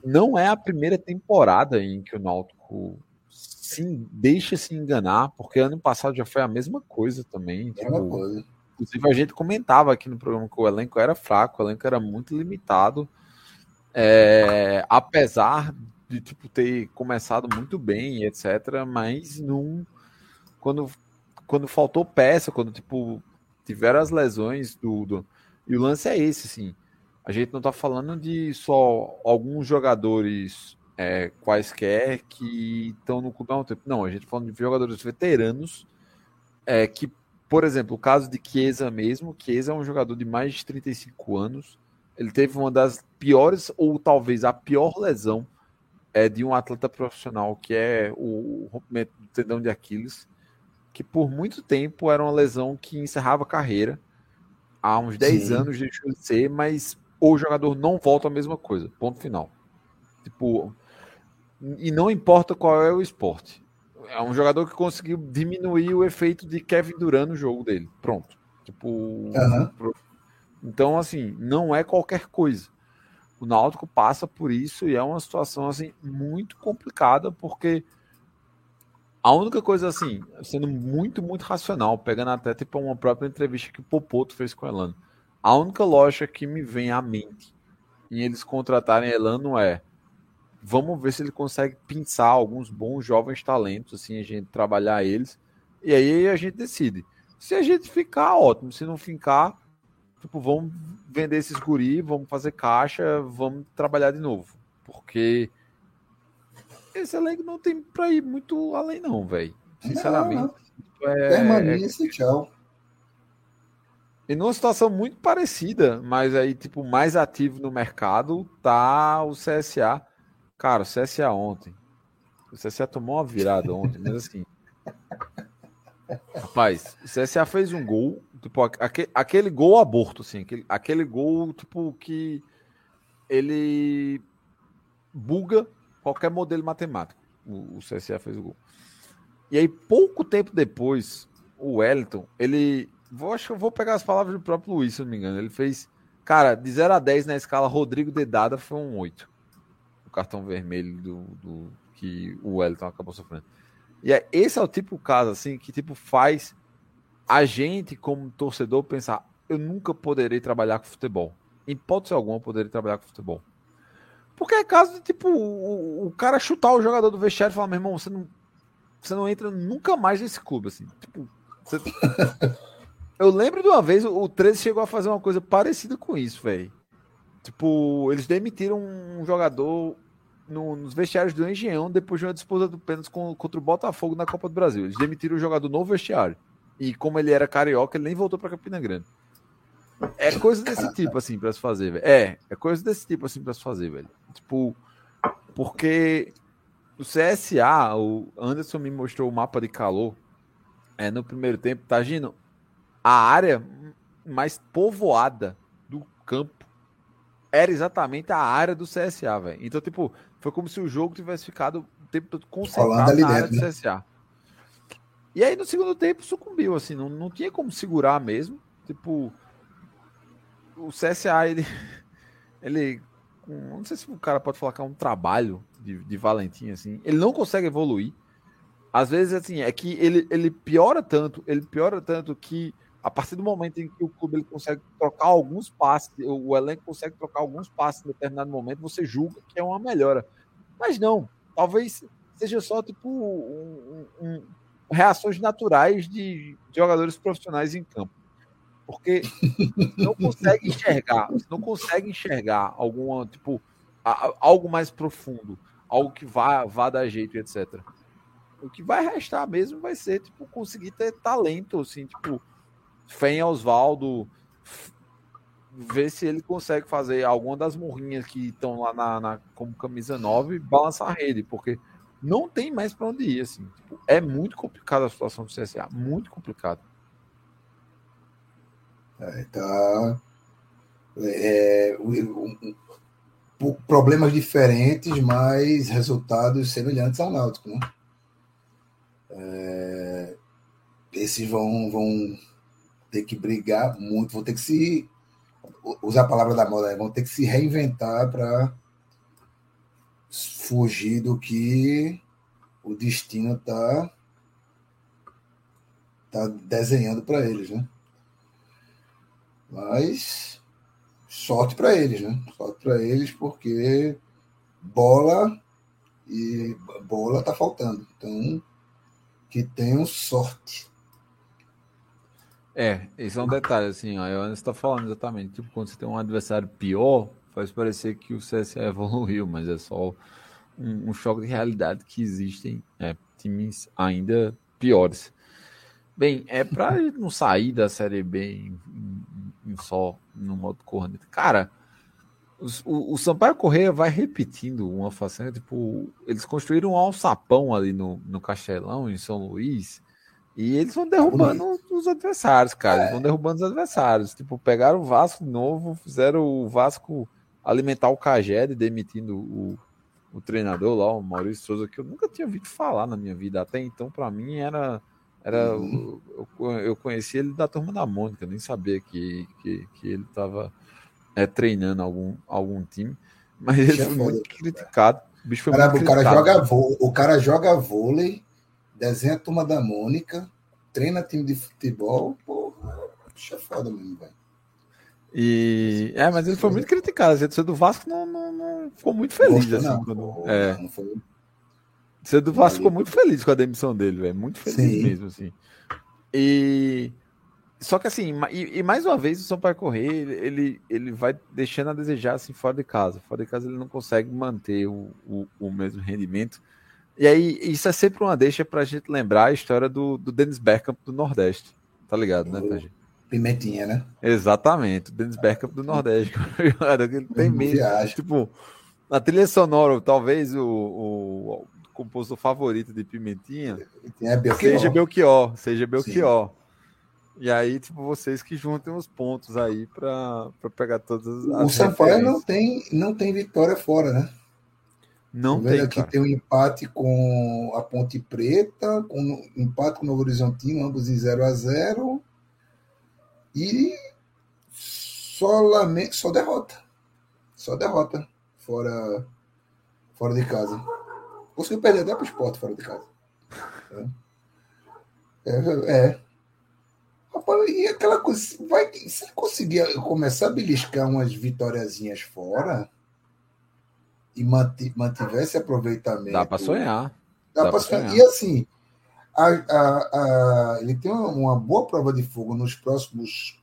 Não é a primeira temporada em que o Náutico sim, deixa se enganar, porque ano passado já foi a mesma coisa também. Tipo, coisa. Inclusive, a gente comentava aqui no programa que o elenco era fraco, o elenco era muito limitado. É, apesar de tipo, ter começado muito bem, etc., mas não. Quando, quando faltou peça, quando tipo, tiveram as lesões do, do, E o lance é esse, assim. A gente não tá falando de só alguns jogadores é, quaisquer que estão no clube há um tempo. Não, a gente tá falando de jogadores veteranos é, que, por exemplo, o caso de Chiesa mesmo, Chiesa é um jogador de mais de 35 anos. Ele teve uma das piores, ou talvez a pior lesão é de um atleta profissional, que é o rompimento do tendão de Aquiles, que por muito tempo era uma lesão que encerrava a carreira. Há uns 10 Sim. anos deixou de ser, mas o jogador não volta a mesma coisa. Ponto final. Tipo, e não importa qual é o esporte. É um jogador que conseguiu diminuir o efeito de Kevin Durant no jogo dele. Pronto. Tipo, uhum. então assim, não é qualquer coisa o Náutico passa por isso e é uma situação assim muito complicada porque a única coisa assim, sendo muito muito racional, pegando até tipo uma própria entrevista que o Popoto fez com o Elano, a única lógica que me vem à mente em eles contratarem Elano é vamos ver se ele consegue pinçar alguns bons jovens talentos assim a gente trabalhar eles e aí a gente decide. Se a gente ficar ótimo, se não ficar tipo, vamos vender esses guri, vamos fazer caixa, vamos trabalhar de novo. Porque esse elenco não tem pra ir muito além, não, velho. Sinceramente. Não, não. É, Permanência, tchau. E numa situação muito parecida, mas aí, tipo, mais ativo no mercado, tá o CSA. Cara, o CSA ontem. O CSA tomou uma virada ontem, mas assim. Rapaz, o CSA fez um gol, tipo, aquele, aquele gol aborto, assim, aquele, aquele gol, tipo, que ele buga qualquer modelo matemático. O, o CSA fez o gol. E aí, pouco tempo depois, o Wellington, ele. Vou, acho que eu vou pegar as palavras do próprio Luiz, se não me engano. Ele fez. Cara, de 0 a 10 na escala Rodrigo Dedada foi um 8. O cartão vermelho do, do que o Wellington acabou sofrendo. E é, esse é o tipo de caso assim que tipo faz a gente como torcedor pensar, eu nunca poderei trabalhar com futebol. Em hipótese alguma eu poderei trabalhar com futebol. Porque é caso de tipo o, o cara chutar o jogador do vestiário e falar, meu irmão, você não você não entra nunca mais nesse clube assim. Tipo, você... eu lembro de uma vez o 13 chegou a fazer uma coisa parecida com isso, velho. Tipo, eles demitiram um jogador no, nos vestiários do Engenhão depois de uma disputa do pênalti contra o Botafogo na Copa do Brasil. Eles demitiram o jogador no vestiário. E como ele era carioca, ele nem voltou para Campina Grande. É coisa desse tipo, assim, para se fazer, velho. É, é coisa desse tipo, assim, para se fazer, velho. Tipo, porque o CSA, o Anderson me mostrou o mapa de calor é, no primeiro tempo, tá agindo a área mais povoada do campo era exatamente a área do CSA, velho. Então, tipo, foi como se o jogo tivesse ficado o tempo todo concentrado na área do né? CSA. E aí no segundo tempo sucumbiu, assim, não, não tinha como segurar mesmo. Tipo, o CSA, ele. ele não sei se o cara pode falar que é um trabalho de, de Valentim, assim. Ele não consegue evoluir. Às vezes, assim, é que ele, ele piora tanto, ele piora tanto que a partir do momento em que o clube ele consegue trocar alguns passes, o elenco consegue trocar alguns passes em determinado momento, você julga que é uma melhora. Mas não, talvez seja só tipo um, um, reações naturais de, jogadores profissionais em campo. Porque não consegue enxergar, não consegue enxergar alguma, tipo, algo mais profundo, algo que vá, vá dar jeito, etc. O que vai restar mesmo vai ser, tipo, conseguir ter talento, assim, tipo, fé em Oswaldo, ver se ele consegue fazer alguma das morrinhas que estão lá na, na, como camisa 9 balançar a rede, porque não tem mais para onde ir. Assim. Tipo, é muito complicada a situação do CSA, muito complicado. É, tá. É, problemas diferentes, mas resultados semelhantes ao Náutico, né? É, esses vão, vão ter que brigar muito, vão ter que se usar a palavra da moda, vão ter que se reinventar para fugir do que o destino está tá desenhando para eles, né? Mas sorte para eles, né? Sorte para eles porque bola e bola tá faltando. Então que tenham sorte. É, esse é um detalhe, assim, ó, a está falando exatamente, tipo, quando você tem um adversário pior, faz parecer que o CSA evoluiu, mas é só um, um choque de realidade que existem é, times ainda piores. Bem, é para não sair da Série B em, em, em só no modo corneta. Cara, o, o, Sampaio Correia vai repetindo uma façanha, tipo, eles construíram um alçapão ali no, no Castelão, em São Luís, e eles vão derrubando os adversários, cara. Eles vão derrubando os adversários. Tipo, pegaram o Vasco de novo, fizeram o Vasco alimentar o Caged, demitindo o, o treinador lá, o Maurício Souza, que eu nunca tinha ouvido falar na minha vida. Até então, para mim, era. era uhum. eu, eu conheci ele da turma da Mônica, nem sabia que, que, que ele estava é, treinando algum, algum time. Mas ele foi muito criticado. O bicho foi cara, muito o cara joga O cara joga vôlei desenha a turma da Mônica, treina time de futebol, pô, bicho é foda mesmo, velho. E é, mas ele foi muito criticado. A gente do Vasco não, não, não, ficou muito feliz. Gosto, assim, não, quando, é. não foi... Você do Vasco ficou muito feliz com a demissão dele, velho. Muito feliz Sim. mesmo, assim. E. Só que assim, e, e, mais uma vez o São Paulo correr, ele, ele vai deixando a desejar assim fora de casa. Fora de casa ele não consegue manter o, o, o mesmo rendimento. E aí, isso é sempre uma deixa pra gente lembrar a história do, do Dennis Bergkamp do Nordeste. Tá ligado, né? Pimentinha, né? Exatamente, o Dennis Bergkamp do Nordeste. ele tem medo. Tipo, a trilha sonora, talvez o, o, o compositor favorito de Pimentinha é Belchior. seja Belchior. Seja Belchior. Sim. E aí, tipo, vocês que juntem os pontos aí para pegar todas as. O Sampaio não tem, não tem vitória fora, né? Não tem. Aqui tem um empate com a Ponte Preta, com um empate com o Novo Horizontino, ambos em 0 a 0 E solamente, só derrota. Só derrota. Fora, fora de casa. Conseguiu perder até para o esporte fora de casa. É. é. Rapaz, e aquela coisa. Vai, se conseguir começar a beliscar umas vitóriazinhas fora e mantivesse aproveitamento. Dá para sonhar. Dá, Dá para sonhar. sonhar. E assim, a, a, a, ele tem uma, boa prova de fogo nos próximos,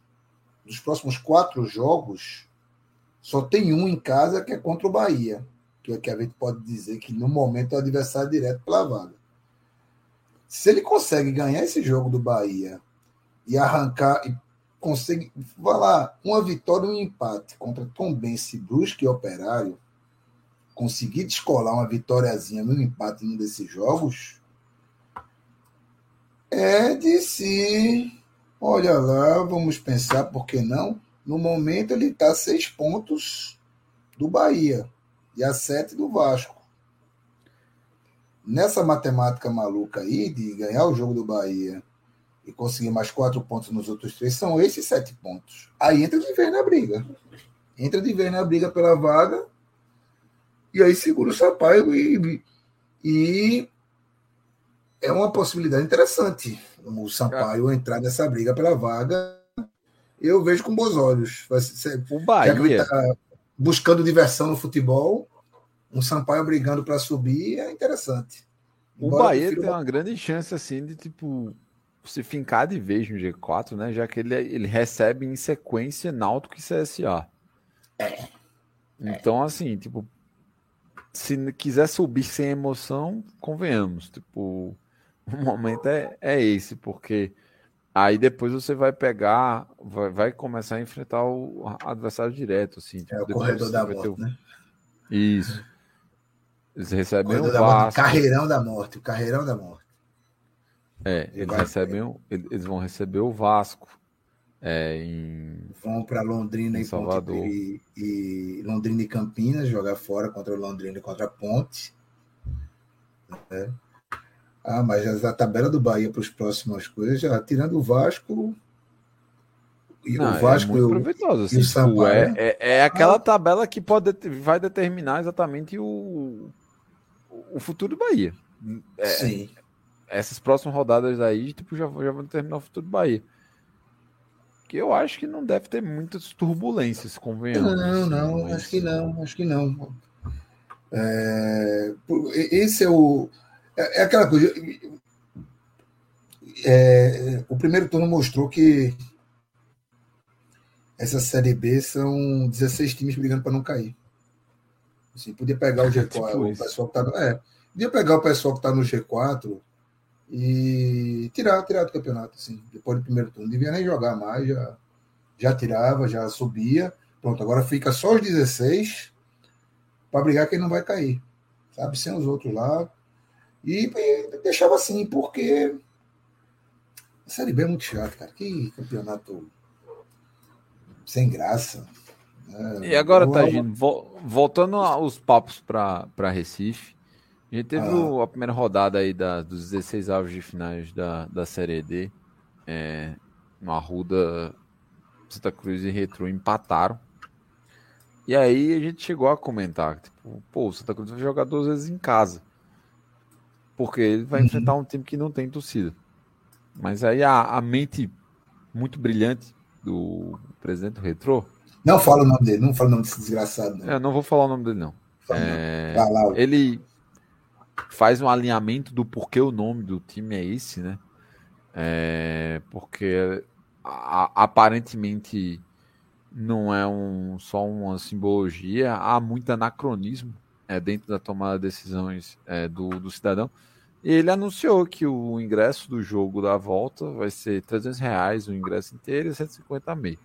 nos próximos quatro jogos. Só tem um em casa que é contra o Bahia, que é que a gente pode dizer que no momento é o adversário direto pela vaga. Se ele consegue ganhar esse jogo do Bahia e arrancar e consegue, vai lá, uma vitória e um empate contra Tom Bense, Brusque e Operário, conseguir descolar uma vitóriazinha no empate em um desses jogos, é de se. Olha lá, vamos pensar, por que não? No momento ele está seis pontos do Bahia e a sete do Vasco. Nessa matemática maluca aí de ganhar o jogo do Bahia e conseguir mais quatro pontos nos outros três, são esses sete pontos. Aí entra de vez na briga. Entra de vez na briga pela vaga e aí segura o Sampaio e, e é uma possibilidade interessante o Sampaio entrar nessa briga pela vaga. Eu vejo com bons olhos. o Bahia tá buscando diversão no futebol, um Sampaio brigando para subir é interessante. O Embora Bahia tem uma grande chance assim de tipo se fincar de vez no G4, né? Já que ele, ele recebe em sequência Náutico e CSA. É. Então, assim, tipo, se quiser subir sem emoção, convenhamos. Tipo, o momento é, é esse, porque aí depois você vai pegar, vai, vai começar a enfrentar o adversário direto. Assim, tipo, é o corredor da morte, o... né? Isso. Eles recebem o, o Vasco. carreirão da morte, o carreirão da morte. É, eles, recebem, eles vão receber o Vasco. É, em... Vão para Londrina em e, Salvador. Ponte, e, Londrina e Campinas jogar fora contra o Londrina e contra a Ponte. É. Ah, mas a tabela do Bahia para as próximas coisas, já tirando o Vasco. E Não, o Vasco é muito proveitoso, assim, tipo, é, é, é, aquela ah. tabela que pode, vai determinar exatamente o, o futuro do Bahia. É, Sim. Essas próximas rodadas aí, tipo, já, já vão determinar o futuro do Bahia que eu acho que não deve ter muitas turbulências, convenhamos. Não, não, mas... acho que não, acho que não. É, esse é o. É, é aquela coisa. é, o primeiro turno mostrou que essa Série B são 16 times brigando para não cair. Assim, podia pegar o G4, Tipo o pessoal que está no, é, podia pegar o pessoal que está no G4 e tirar, tirar do campeonato, assim, depois do primeiro turno. Não devia nem jogar mais, já, já tirava, já subia. Pronto, agora fica só os 16 para brigar quem não vai cair, sabe? Sem os outros lá. E, e deixava assim, porque a Série B é muito chato, cara. Que campeonato sem graça. né? E agora, Tagino, vo- voltando aos papos para Recife, a gente teve Ah. o- a primeira rodada aí da, dos 16 avos de finais da, da Série D. É, no Arruda, Santa Cruz e Retro empataram. E aí a gente chegou a comentar, tipo, pô, o Santa Cruz vai jogar duas vezes em casa. Porque ele vai Uhum. enfrentar um time que não tem torcida. Mas aí a, a mente muito brilhante do presidente do Retro, Não fala o nome dele, não fala o nome desse desgraçado, não. eu não vou falar o nome dele não. Fala, não. É, Vai lá, ele faz um alinhamento do porquê o nome do time é esse, né? É, porque a- aparentemente não é um, só uma simbologia, há muito anacronismo é, dentro da tomada de decisões é, do, do cidadão. E ele anunciou que o ingresso do jogo da volta vai ser 300 reais o ingresso inteiro e 150 meio.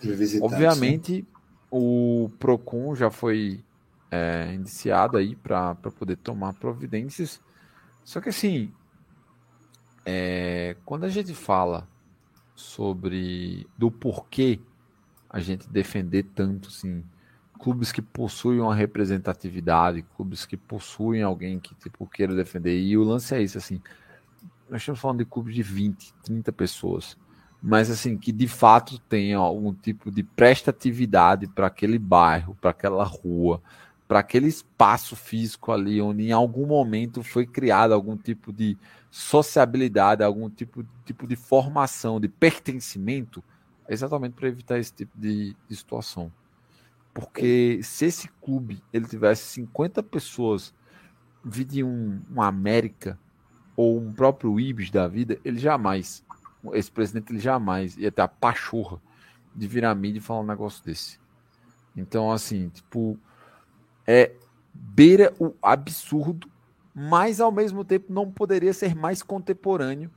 de visitante, Obviamente, o Procon já foi é, indiciado aí para poder tomar providências. Só que assim, é, quando a gente fala sobre do porquê a gente defender tanto assim, clubes que possuem uma representatividade, clubes que possuem alguém que tipo queira defender. E o lance é isso assim. Nós estamos falando de clubes de 20, 30 pessoas mas assim que de fato tenha algum tipo de prestatividade para aquele bairro, para aquela rua, para aquele espaço físico ali onde em algum momento foi criado algum tipo de sociabilidade, algum tipo, tipo de formação, de pertencimento, exatamente para evitar esse tipo de, de situação. Porque se esse clube ele tivesse 50 pessoas, vide um, um América ou um próprio Ibis da vida, ele jamais esse presidente ele jamais ia ter a pachorra de virar a mídia e falar um negócio desse. Então, assim, tipo, é beira o absurdo, mas ao mesmo tempo não poderia ser mais contemporâneo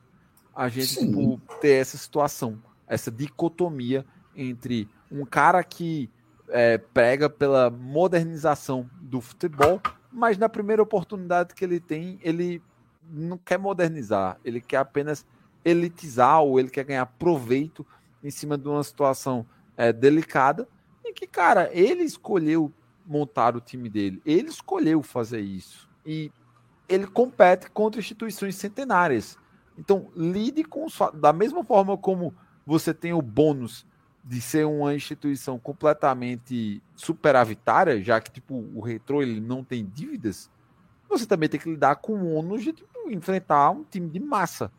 a gente tipo, ter essa situação, essa dicotomia entre um cara que é, prega pela modernização do futebol, mas na primeira oportunidade que ele tem, ele não quer modernizar, ele quer apenas elitizar ou ele quer ganhar proveito em cima de uma situação é, delicada em que, cara, ele escolheu montar o time dele, ele escolheu fazer isso. E ele compete contra instituições centenárias. Então, lide com da mesma forma como você tem o bônus de ser uma instituição completamente superavitária, já que tipo o retrô ele não tem dívidas, você também tem que lidar com o ônus de tipo, enfrentar um time de massa.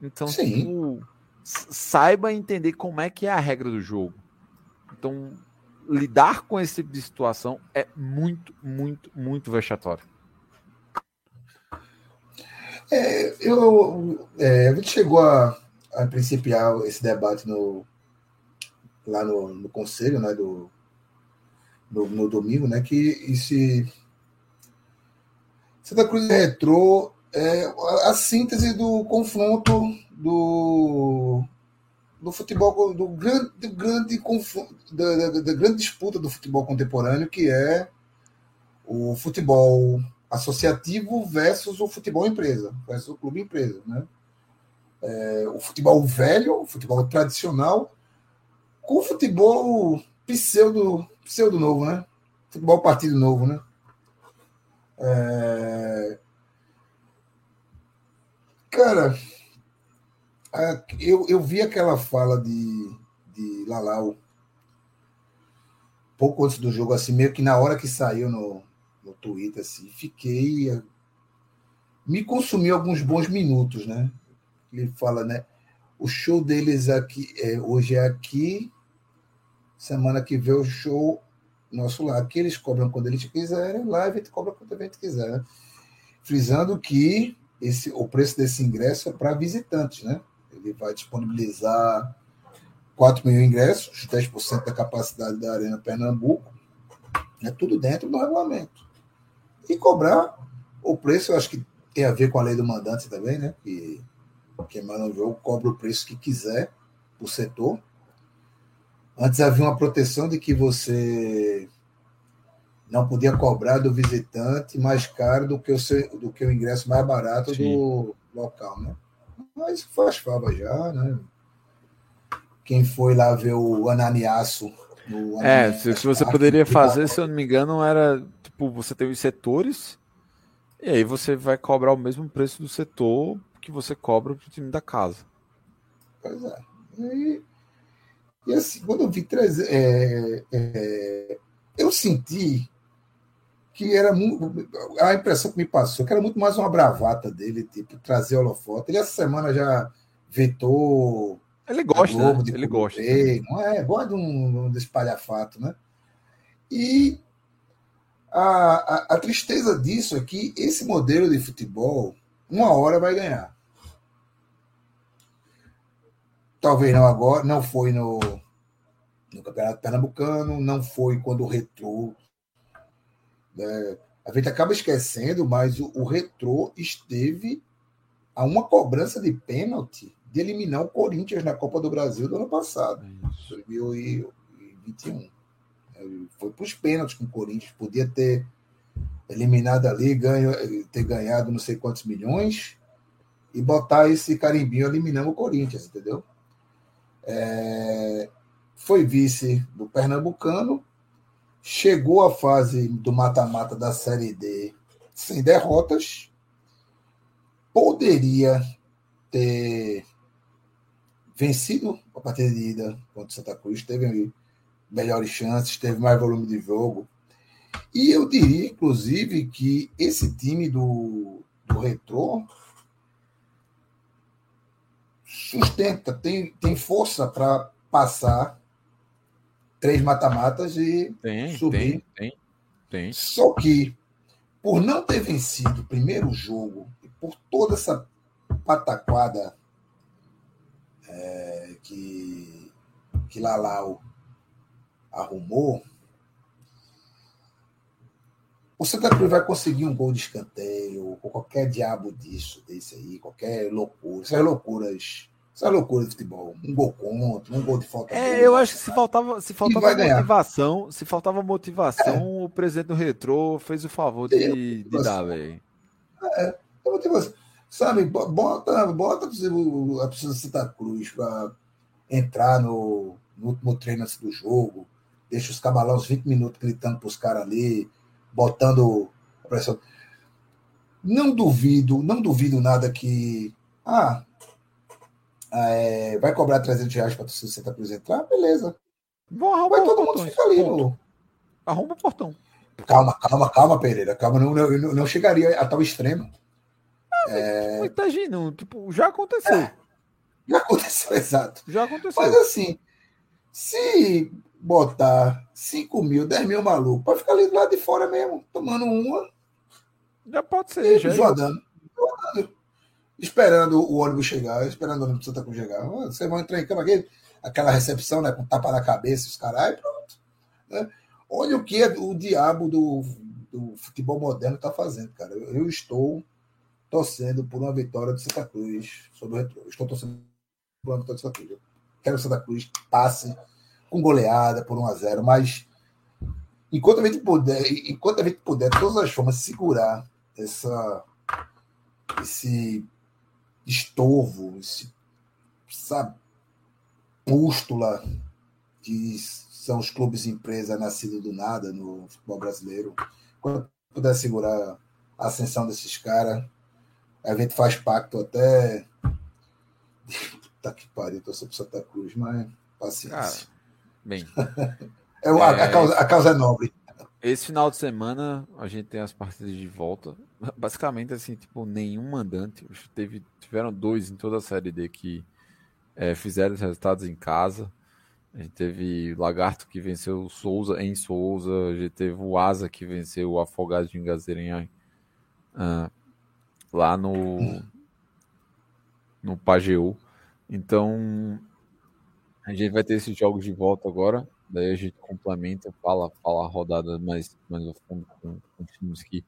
Então, tipo, saiba entender como é que é a regra do jogo. Então, lidar com esse tipo de situação é muito, muito, muito vexatório. É, eu, é, a gente chegou a, a principiar esse debate no, lá no, no conselho, né, do, no, no domingo, né, que esse Santa Cruz e Retrô é a, a síntese do confronto do, do futebol, do grande, do grande da, da- da grande disputa do futebol contemporâneo, que é o futebol associativo versus o futebol empresa, versus o clube empresa, né? É, o futebol velho, o futebol tradicional, com futebol pseudo, pseudo novo, né? Futebol partido novo, né? É, Cara, eu, eu vi aquela fala de, de Lalau pouco antes do jogo, assim, meio que na hora que saiu no, no Twitter, assim, fiquei. Me consumiu alguns bons minutos, né? Ele fala, né? O show deles aqui, é, hoje é aqui, semana que vem o show nosso lá. Aqui eles cobram quando eles quiserem, lá a gente cobra quando a gente quiser. né? Frisando que esse, o preço desse ingresso é para visitantes, né? Ele vai disponibilizar 4 mil ingressos, 10% da capacidade da Arena Pernambuco, é tudo dentro do regulamento. E cobrar o preço, eu acho que tem a ver com a lei do mandante também, né? Que quem manda o jogo cobra o preço que quiser o setor. Antes havia uma proteção de que você não podia cobrar do visitante mais caro do que o, seu, do que o ingresso mais barato Sim. do local, né? Mas faz fava já, né? Quem foi lá ver o Ananiaço. é, se, se você poderia fazer, se eu não me engano, era tipo, você tem os setores, e aí você vai cobrar o mesmo preço do setor que você cobra pro time da casa. Pois é. E, e assim, quando eu vi trazer. É, é, eu senti que era muito. A impressão que me passou que era muito mais uma bravata dele, tipo, trazer holofote. Ele essa semana já vetou. Ele gosta, né? Ele gosta. Não é? Gosta de um, de espalhafato, né? E a, a, a, tristeza disso é que esse modelo de futebol, uma hora vai ganhar. Talvez não agora, não foi no, no Campeonato Pernambucano, não foi quando o Retrô. Né, a gente acaba esquecendo, mas o, o Retrô esteve a uma cobrança de pênalti de eliminar o Corinthians na Copa do Brasil do ano passado, Isso. 2021. Foi para os pênaltis com o Corinthians, podia ter eliminado ali, ganho, ter ganhado não sei quantos milhões e botar esse carimbinho eliminando o Corinthians, entendeu? É, foi vice do Pernambucano, chegou à fase do mata-mata da Série D sem derrotas, poderia ter vencido a partida de ida contra o Santa Cruz, teve melhores chances, teve mais volume de jogo. E eu diria, inclusive, que esse time do, do Retrô sustenta, tem, tem força para passar três mata-matas e tem, subir. Tem, tem, tem. Só que, por não ter vencido o primeiro jogo, e por toda essa pataquada é, que, que Lalau arrumou, o Santa Cruz vai conseguir um gol de escanteio, ou qualquer diabo disso, desse aí, qualquer loucura, essas loucuras essa é loucura de futebol. Um gol contra, um gol de falta. É, eu acho que se faltava, se faltava motivação, ganhar. se faltava motivação, é. o presidente do Retrô fez o favor de, de dar, velho. É, é motivação. Sabe, bota, bota a pessoa de Santa Cruz para entrar no, no último treino antes do jogo, deixa os cabalões 20 minutos gritando para os caras ali, botando a pressão. Não duvido, não duvido nada que. Ah, é, vai cobrar 300 reais para você Santa Cruz entrar? Beleza. Vou vai todo mundo ficar ali. No... Arruma o portão. Calma, calma, calma, Pereira. Calma, não, não, não chegaria a tal extremo. Ah, é... Imagina, tipo, já aconteceu. É, já aconteceu, exato. Já aconteceu. Mas assim, se botar 5 mil, 10 mil maluco, pode ficar ali do lado de fora mesmo, tomando uma. Já pode ser, já. Jogando. jogando esperando o ônibus chegar, esperando o ônibus Santa Cruz chegar. Vocês vão entrar em cama aqui, aquela recepção, né, com tapa na cabeça, os caras, pronto. Né? Olha o que o diabo do, do futebol moderno está fazendo, cara. Eu, eu, estou torcendo por uma vitória do Santa Cruz sobre o Retro. Estou torcendo por uma vitória do Santa Cruz. Eu quero que o Santa Cruz passe com goleada por 1 a 0 mas enquanto a gente puder, enquanto a gente puder, de todas as formas, segurar essa, esse estorvo, esse, essa pústula que são os clubes empresa nascidos do nada no futebol brasileiro. Quando puder segurar a ascensão desses caras, a gente faz pacto até. Puta que pariu, tô sobre Santa Cruz, mas paciência. Cara, bem. é, a, a, causa, a causa é nobre. Esse final de semana a gente tem as partidas de volta. Basicamente, assim, tipo, nenhum mandante. Teve, tiveram dois em toda a série D que é, fizeram os resultados em casa. A gente teve Lagarto que venceu o Souza em Souza. A gente teve o Asa que venceu o Afogados de Engazeira em uh, lá no no Pajeú. Então a gente vai ter esses jogos de volta agora. Daí a gente complementa, fala, fala a rodada mais, mais a fundo com, com times que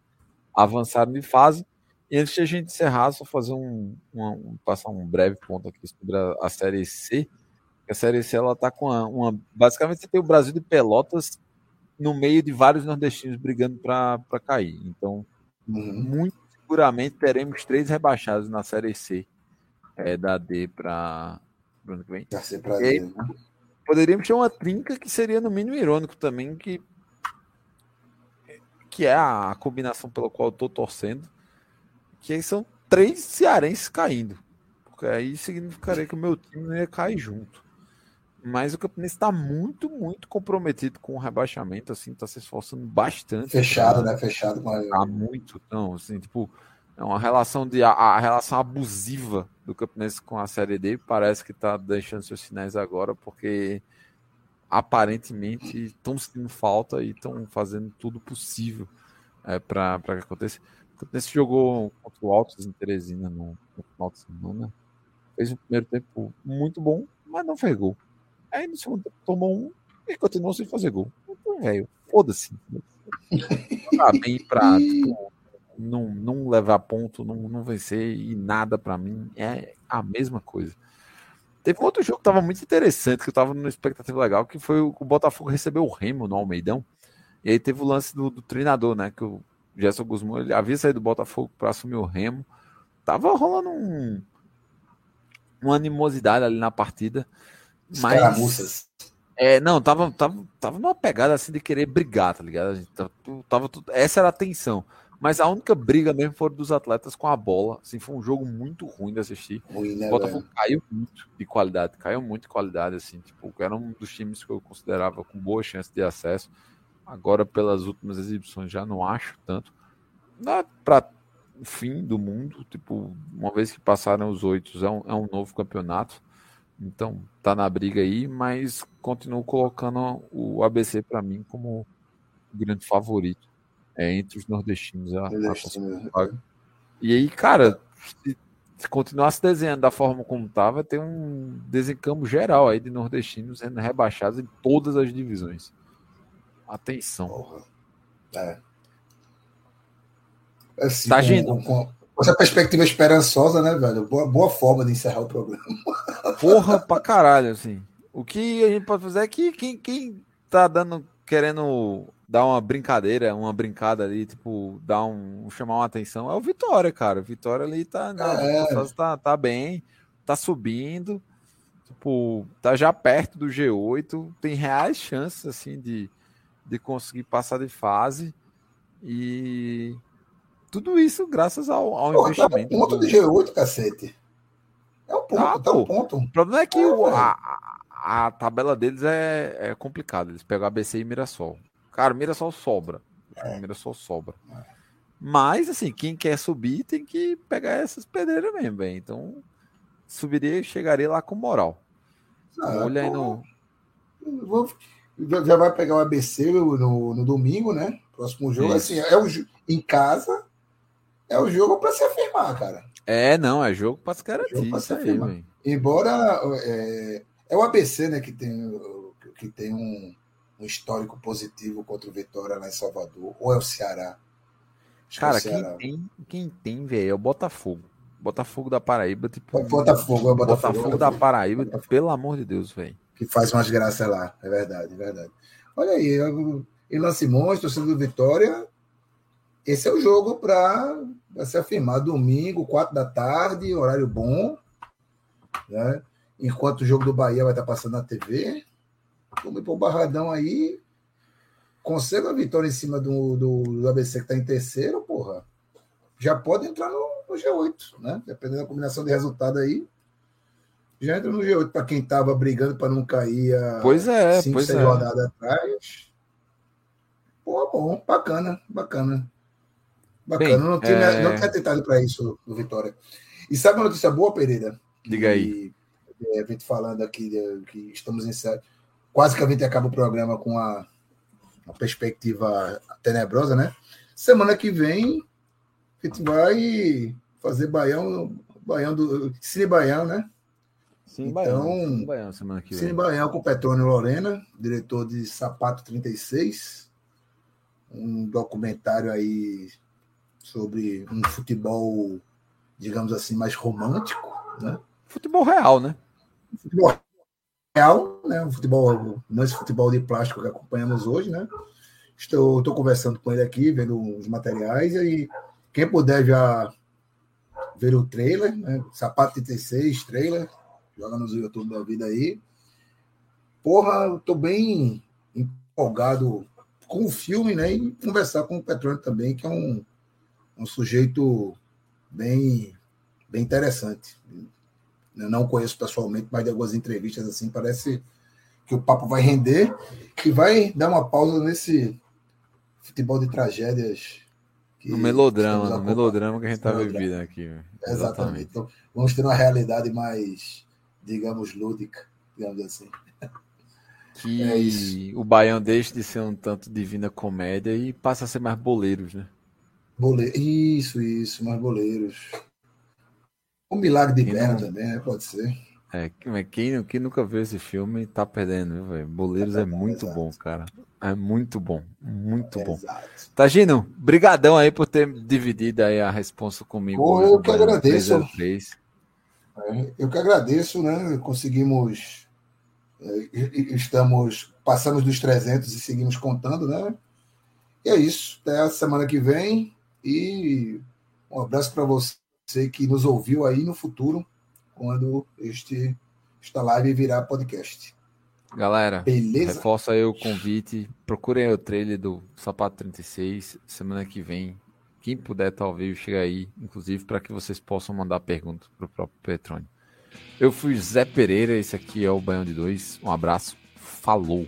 avançaram de fase. E antes de a gente encerrar, só fazer um, uma, um passar um breve ponto aqui sobre a, a série C. A série C ela tá com uma, uma, basicamente você tem o Brasil de Pelotas no meio de vários nordestinos brigando para cair. Então, uhum. muito seguramente teremos três rebaixados na série C é, da D para o ano que vem. Pra D, né? Poderíamos ter uma trinca que seria no mínimo irônico também, que que é a combinação pela qual eu tô torcendo, que aí são três cearenses caindo. Porque aí significaria que o meu time não ia cair junto. Mas o Campinense está muito, muito comprometido com o rebaixamento, assim, está se esforçando bastante. Fechado, né? Fechado com a. Tá muito, não, assim, tipo, é uma relação de a, a, relação abusiva do Campinense com a Série D parece que está deixando seus sinais agora, porque aparentemente estão sentindo falta e estão fazendo tudo possível é, para que aconteça. O Campinense jogou contra o Altos em Teresina no, no final de semana. Fez um primeiro tempo muito bom, mas não fez gol. Aí no segundo tempo tomou um e continuou sem fazer gol. Então, velho, foda-se. Tá bem pra tipo, não, não levar ponto, não, não vencer e nada para mim é a mesma coisa. Teve um outro jogo que tava muito interessante, que eu tava numa expectativa legal, que foi o, o Botafogo recebeu o Remo no Almeidão. E aí teve o lance do, do treinador, né? Que o Gerson Guzmão ele havia saído do Botafogo para assumir o Remo. Tava rolando um, uma animosidade ali na partida. Mas. É, não, tava, tava, tava numa pegada assim de querer brigar, tá ligado? Tava, tava, essa era a tensão. Mas a única briga mesmo foi dos atletas com a bola. Assim, foi um jogo muito ruim de assistir. Ruim, né, o Botafogo velho? caiu muito de qualidade, caiu muito de qualidade, assim, tipo, era um dos times que eu considerava com boa chance de acesso. Agora, pelas últimas exibições, já não acho tanto. Não é para o fim do mundo, tipo, uma vez que passaram os oito, é um, é um novo campeonato. Então, tá na briga aí, mas continuo colocando o ABC para mim como grande favorito é, entre os nordestinos. A, a né? e aí, cara, se, se continuasse desenhando da forma como estava, tem um desencamo geral aí de nordestinos sendo rebaixados em todas as divisões. Atenção. Porra. É. Assim, tá com, com, com, essa perspectiva esperançosa, né, velho? Boa, boa forma de encerrar o programa. Porra pra caralho, assim. O que a gente pode fazer é que quem, quem tá dando, querendo dar uma brincadeira, uma brincada ali, tipo, dar um. chamar uma atenção, é o Vitória, cara. O Vitória ali tá. É. tá, tá bem, tá subindo. Tipo, tá já perto do G8, tem reais chances, assim, de, de conseguir passar de fase. E tudo isso graças ao, ao Pô, investimento. Tá um ponto do... de G8, cacete. É um ponto, ah, tá um ponto. O problema é que é, o, a, a, tabela deles é, é complicada. Eles pegam ABC e Mirassol. Cara, Mirassol sobra. É. Mirassol sobra. Mas, assim, quem quer subir tem que pegar essas pedreiras mesmo, bem. Então, subiria e chegaria lá com moral. Ah, Olha aí no. Vou, já vai pegar o ABC no, no domingo, né? Próximo jogo. Isso. Assim, é o, em casa, é o jogo para se afirmar, cara. É, não, é jogo para se garantir. É se aí, Embora é, é, o ABC, né, que tem, que tem um um histórico positivo contra o Vitória lá em Salvador, ou é o Ceará? Acho Cara, é o Ceará. quem tem, quem tem, velho, é o Botafogo. Botafogo da Paraíba, tipo. É Botafogo, é o Botafogo. Botafogo da Paraíba, Botafogo. pelo amor de Deus, velho. Que faz umas graças lá, é verdade, é verdade. Olha aí, Ilan Simões, torcedor do Vitória. Esse é o jogo para se afirmar. Domingo, quatro da tarde, horário bom. Né? Enquanto o jogo do Bahia vai estar passando na TV. Vamos para o Barradão aí. Consegue a vitória em cima do, do, do ABC que está em terceiro, porra. Já pode entrar no, no, G8, né? Dependendo da combinação de resultado aí. Já entra no G8 para quem estava brigando para não cair a pois é, cinco, pois é. rodadas atrás. Pô, bom, bacana, bacana. Bacana. Bem, não, tinha, é... não tinha tentado para isso no Vitória. E sabe uma notícia boa, Pereira? Diga aí. É, a gente falando aqui de, que estamos em série quase que a gente acaba o programa com a, a perspectiva tenebrosa, né? Semana que vem a gente vai fazer Baião, Baião do. Cine Baião, né? Sim, Então, Baião. Sim, Baião semana que Cine vem. Baião com Petrônio Lorena, diretor de Sapato 36. Um documentário aí sobre um futebol, digamos assim, mais romântico, né? Futebol real, né? futebol real, né? Um futebol, esse futebol de plástico que acompanhamos hoje, né? Estou, estou conversando com ele aqui, vendo os materiais, e quem puder já ver o trailer, né? Sapato 36, trailer, joga nos YouTube da vida aí. Porra, eu bem empolgado com o filme, né? E conversar com o Petrônio também, que é um, um sujeito bem, bem interessante. Eu não conheço pessoalmente, mas de algumas entrevistas assim, parece que o papo vai render e vai dar uma pausa nesse futebol de tragédias. No melodrama, no melodrama que a gente tá Melodrama. vivendo aqui. velho. Exatamente. Então, vamos ter uma realidade mais, digamos, lúdica, digamos assim. Que É isso. o Baião deixa de ser um tanto divina comédia e passa a ser mais boleiros, né? Bole... Isso, isso, mais boleiros. Um milagre de perna não- também, né? Pode ser. É, quem, quem nunca viu esse filme tá perdendo, viu, velho? Boleiros é muito Exato. bom, cara. É muito bom, muito bom. Exato. Tagino, brigadão aí por ter dividido aí a resposta comigo. Pô, eu que agradeço. 303. É, Eu que agradeço, né? Conseguimos. é, Estamos. Passamos dos 300 e seguimos contando, né? E é isso. Até a semana que vem. E um abraço para você que nos ouviu aí no futuro, quando este, esta live virar podcast. Galera, Beleza? reforça aí o convite. Procurem o trailer do Sapato 36 semana que vem. Quem puder, talvez, chega aí, inclusive, para que vocês possam mandar perguntas para o próprio Petrone. Eu fui Zé Pereira, esse aqui é o Banhão de Dois. Um abraço, falou!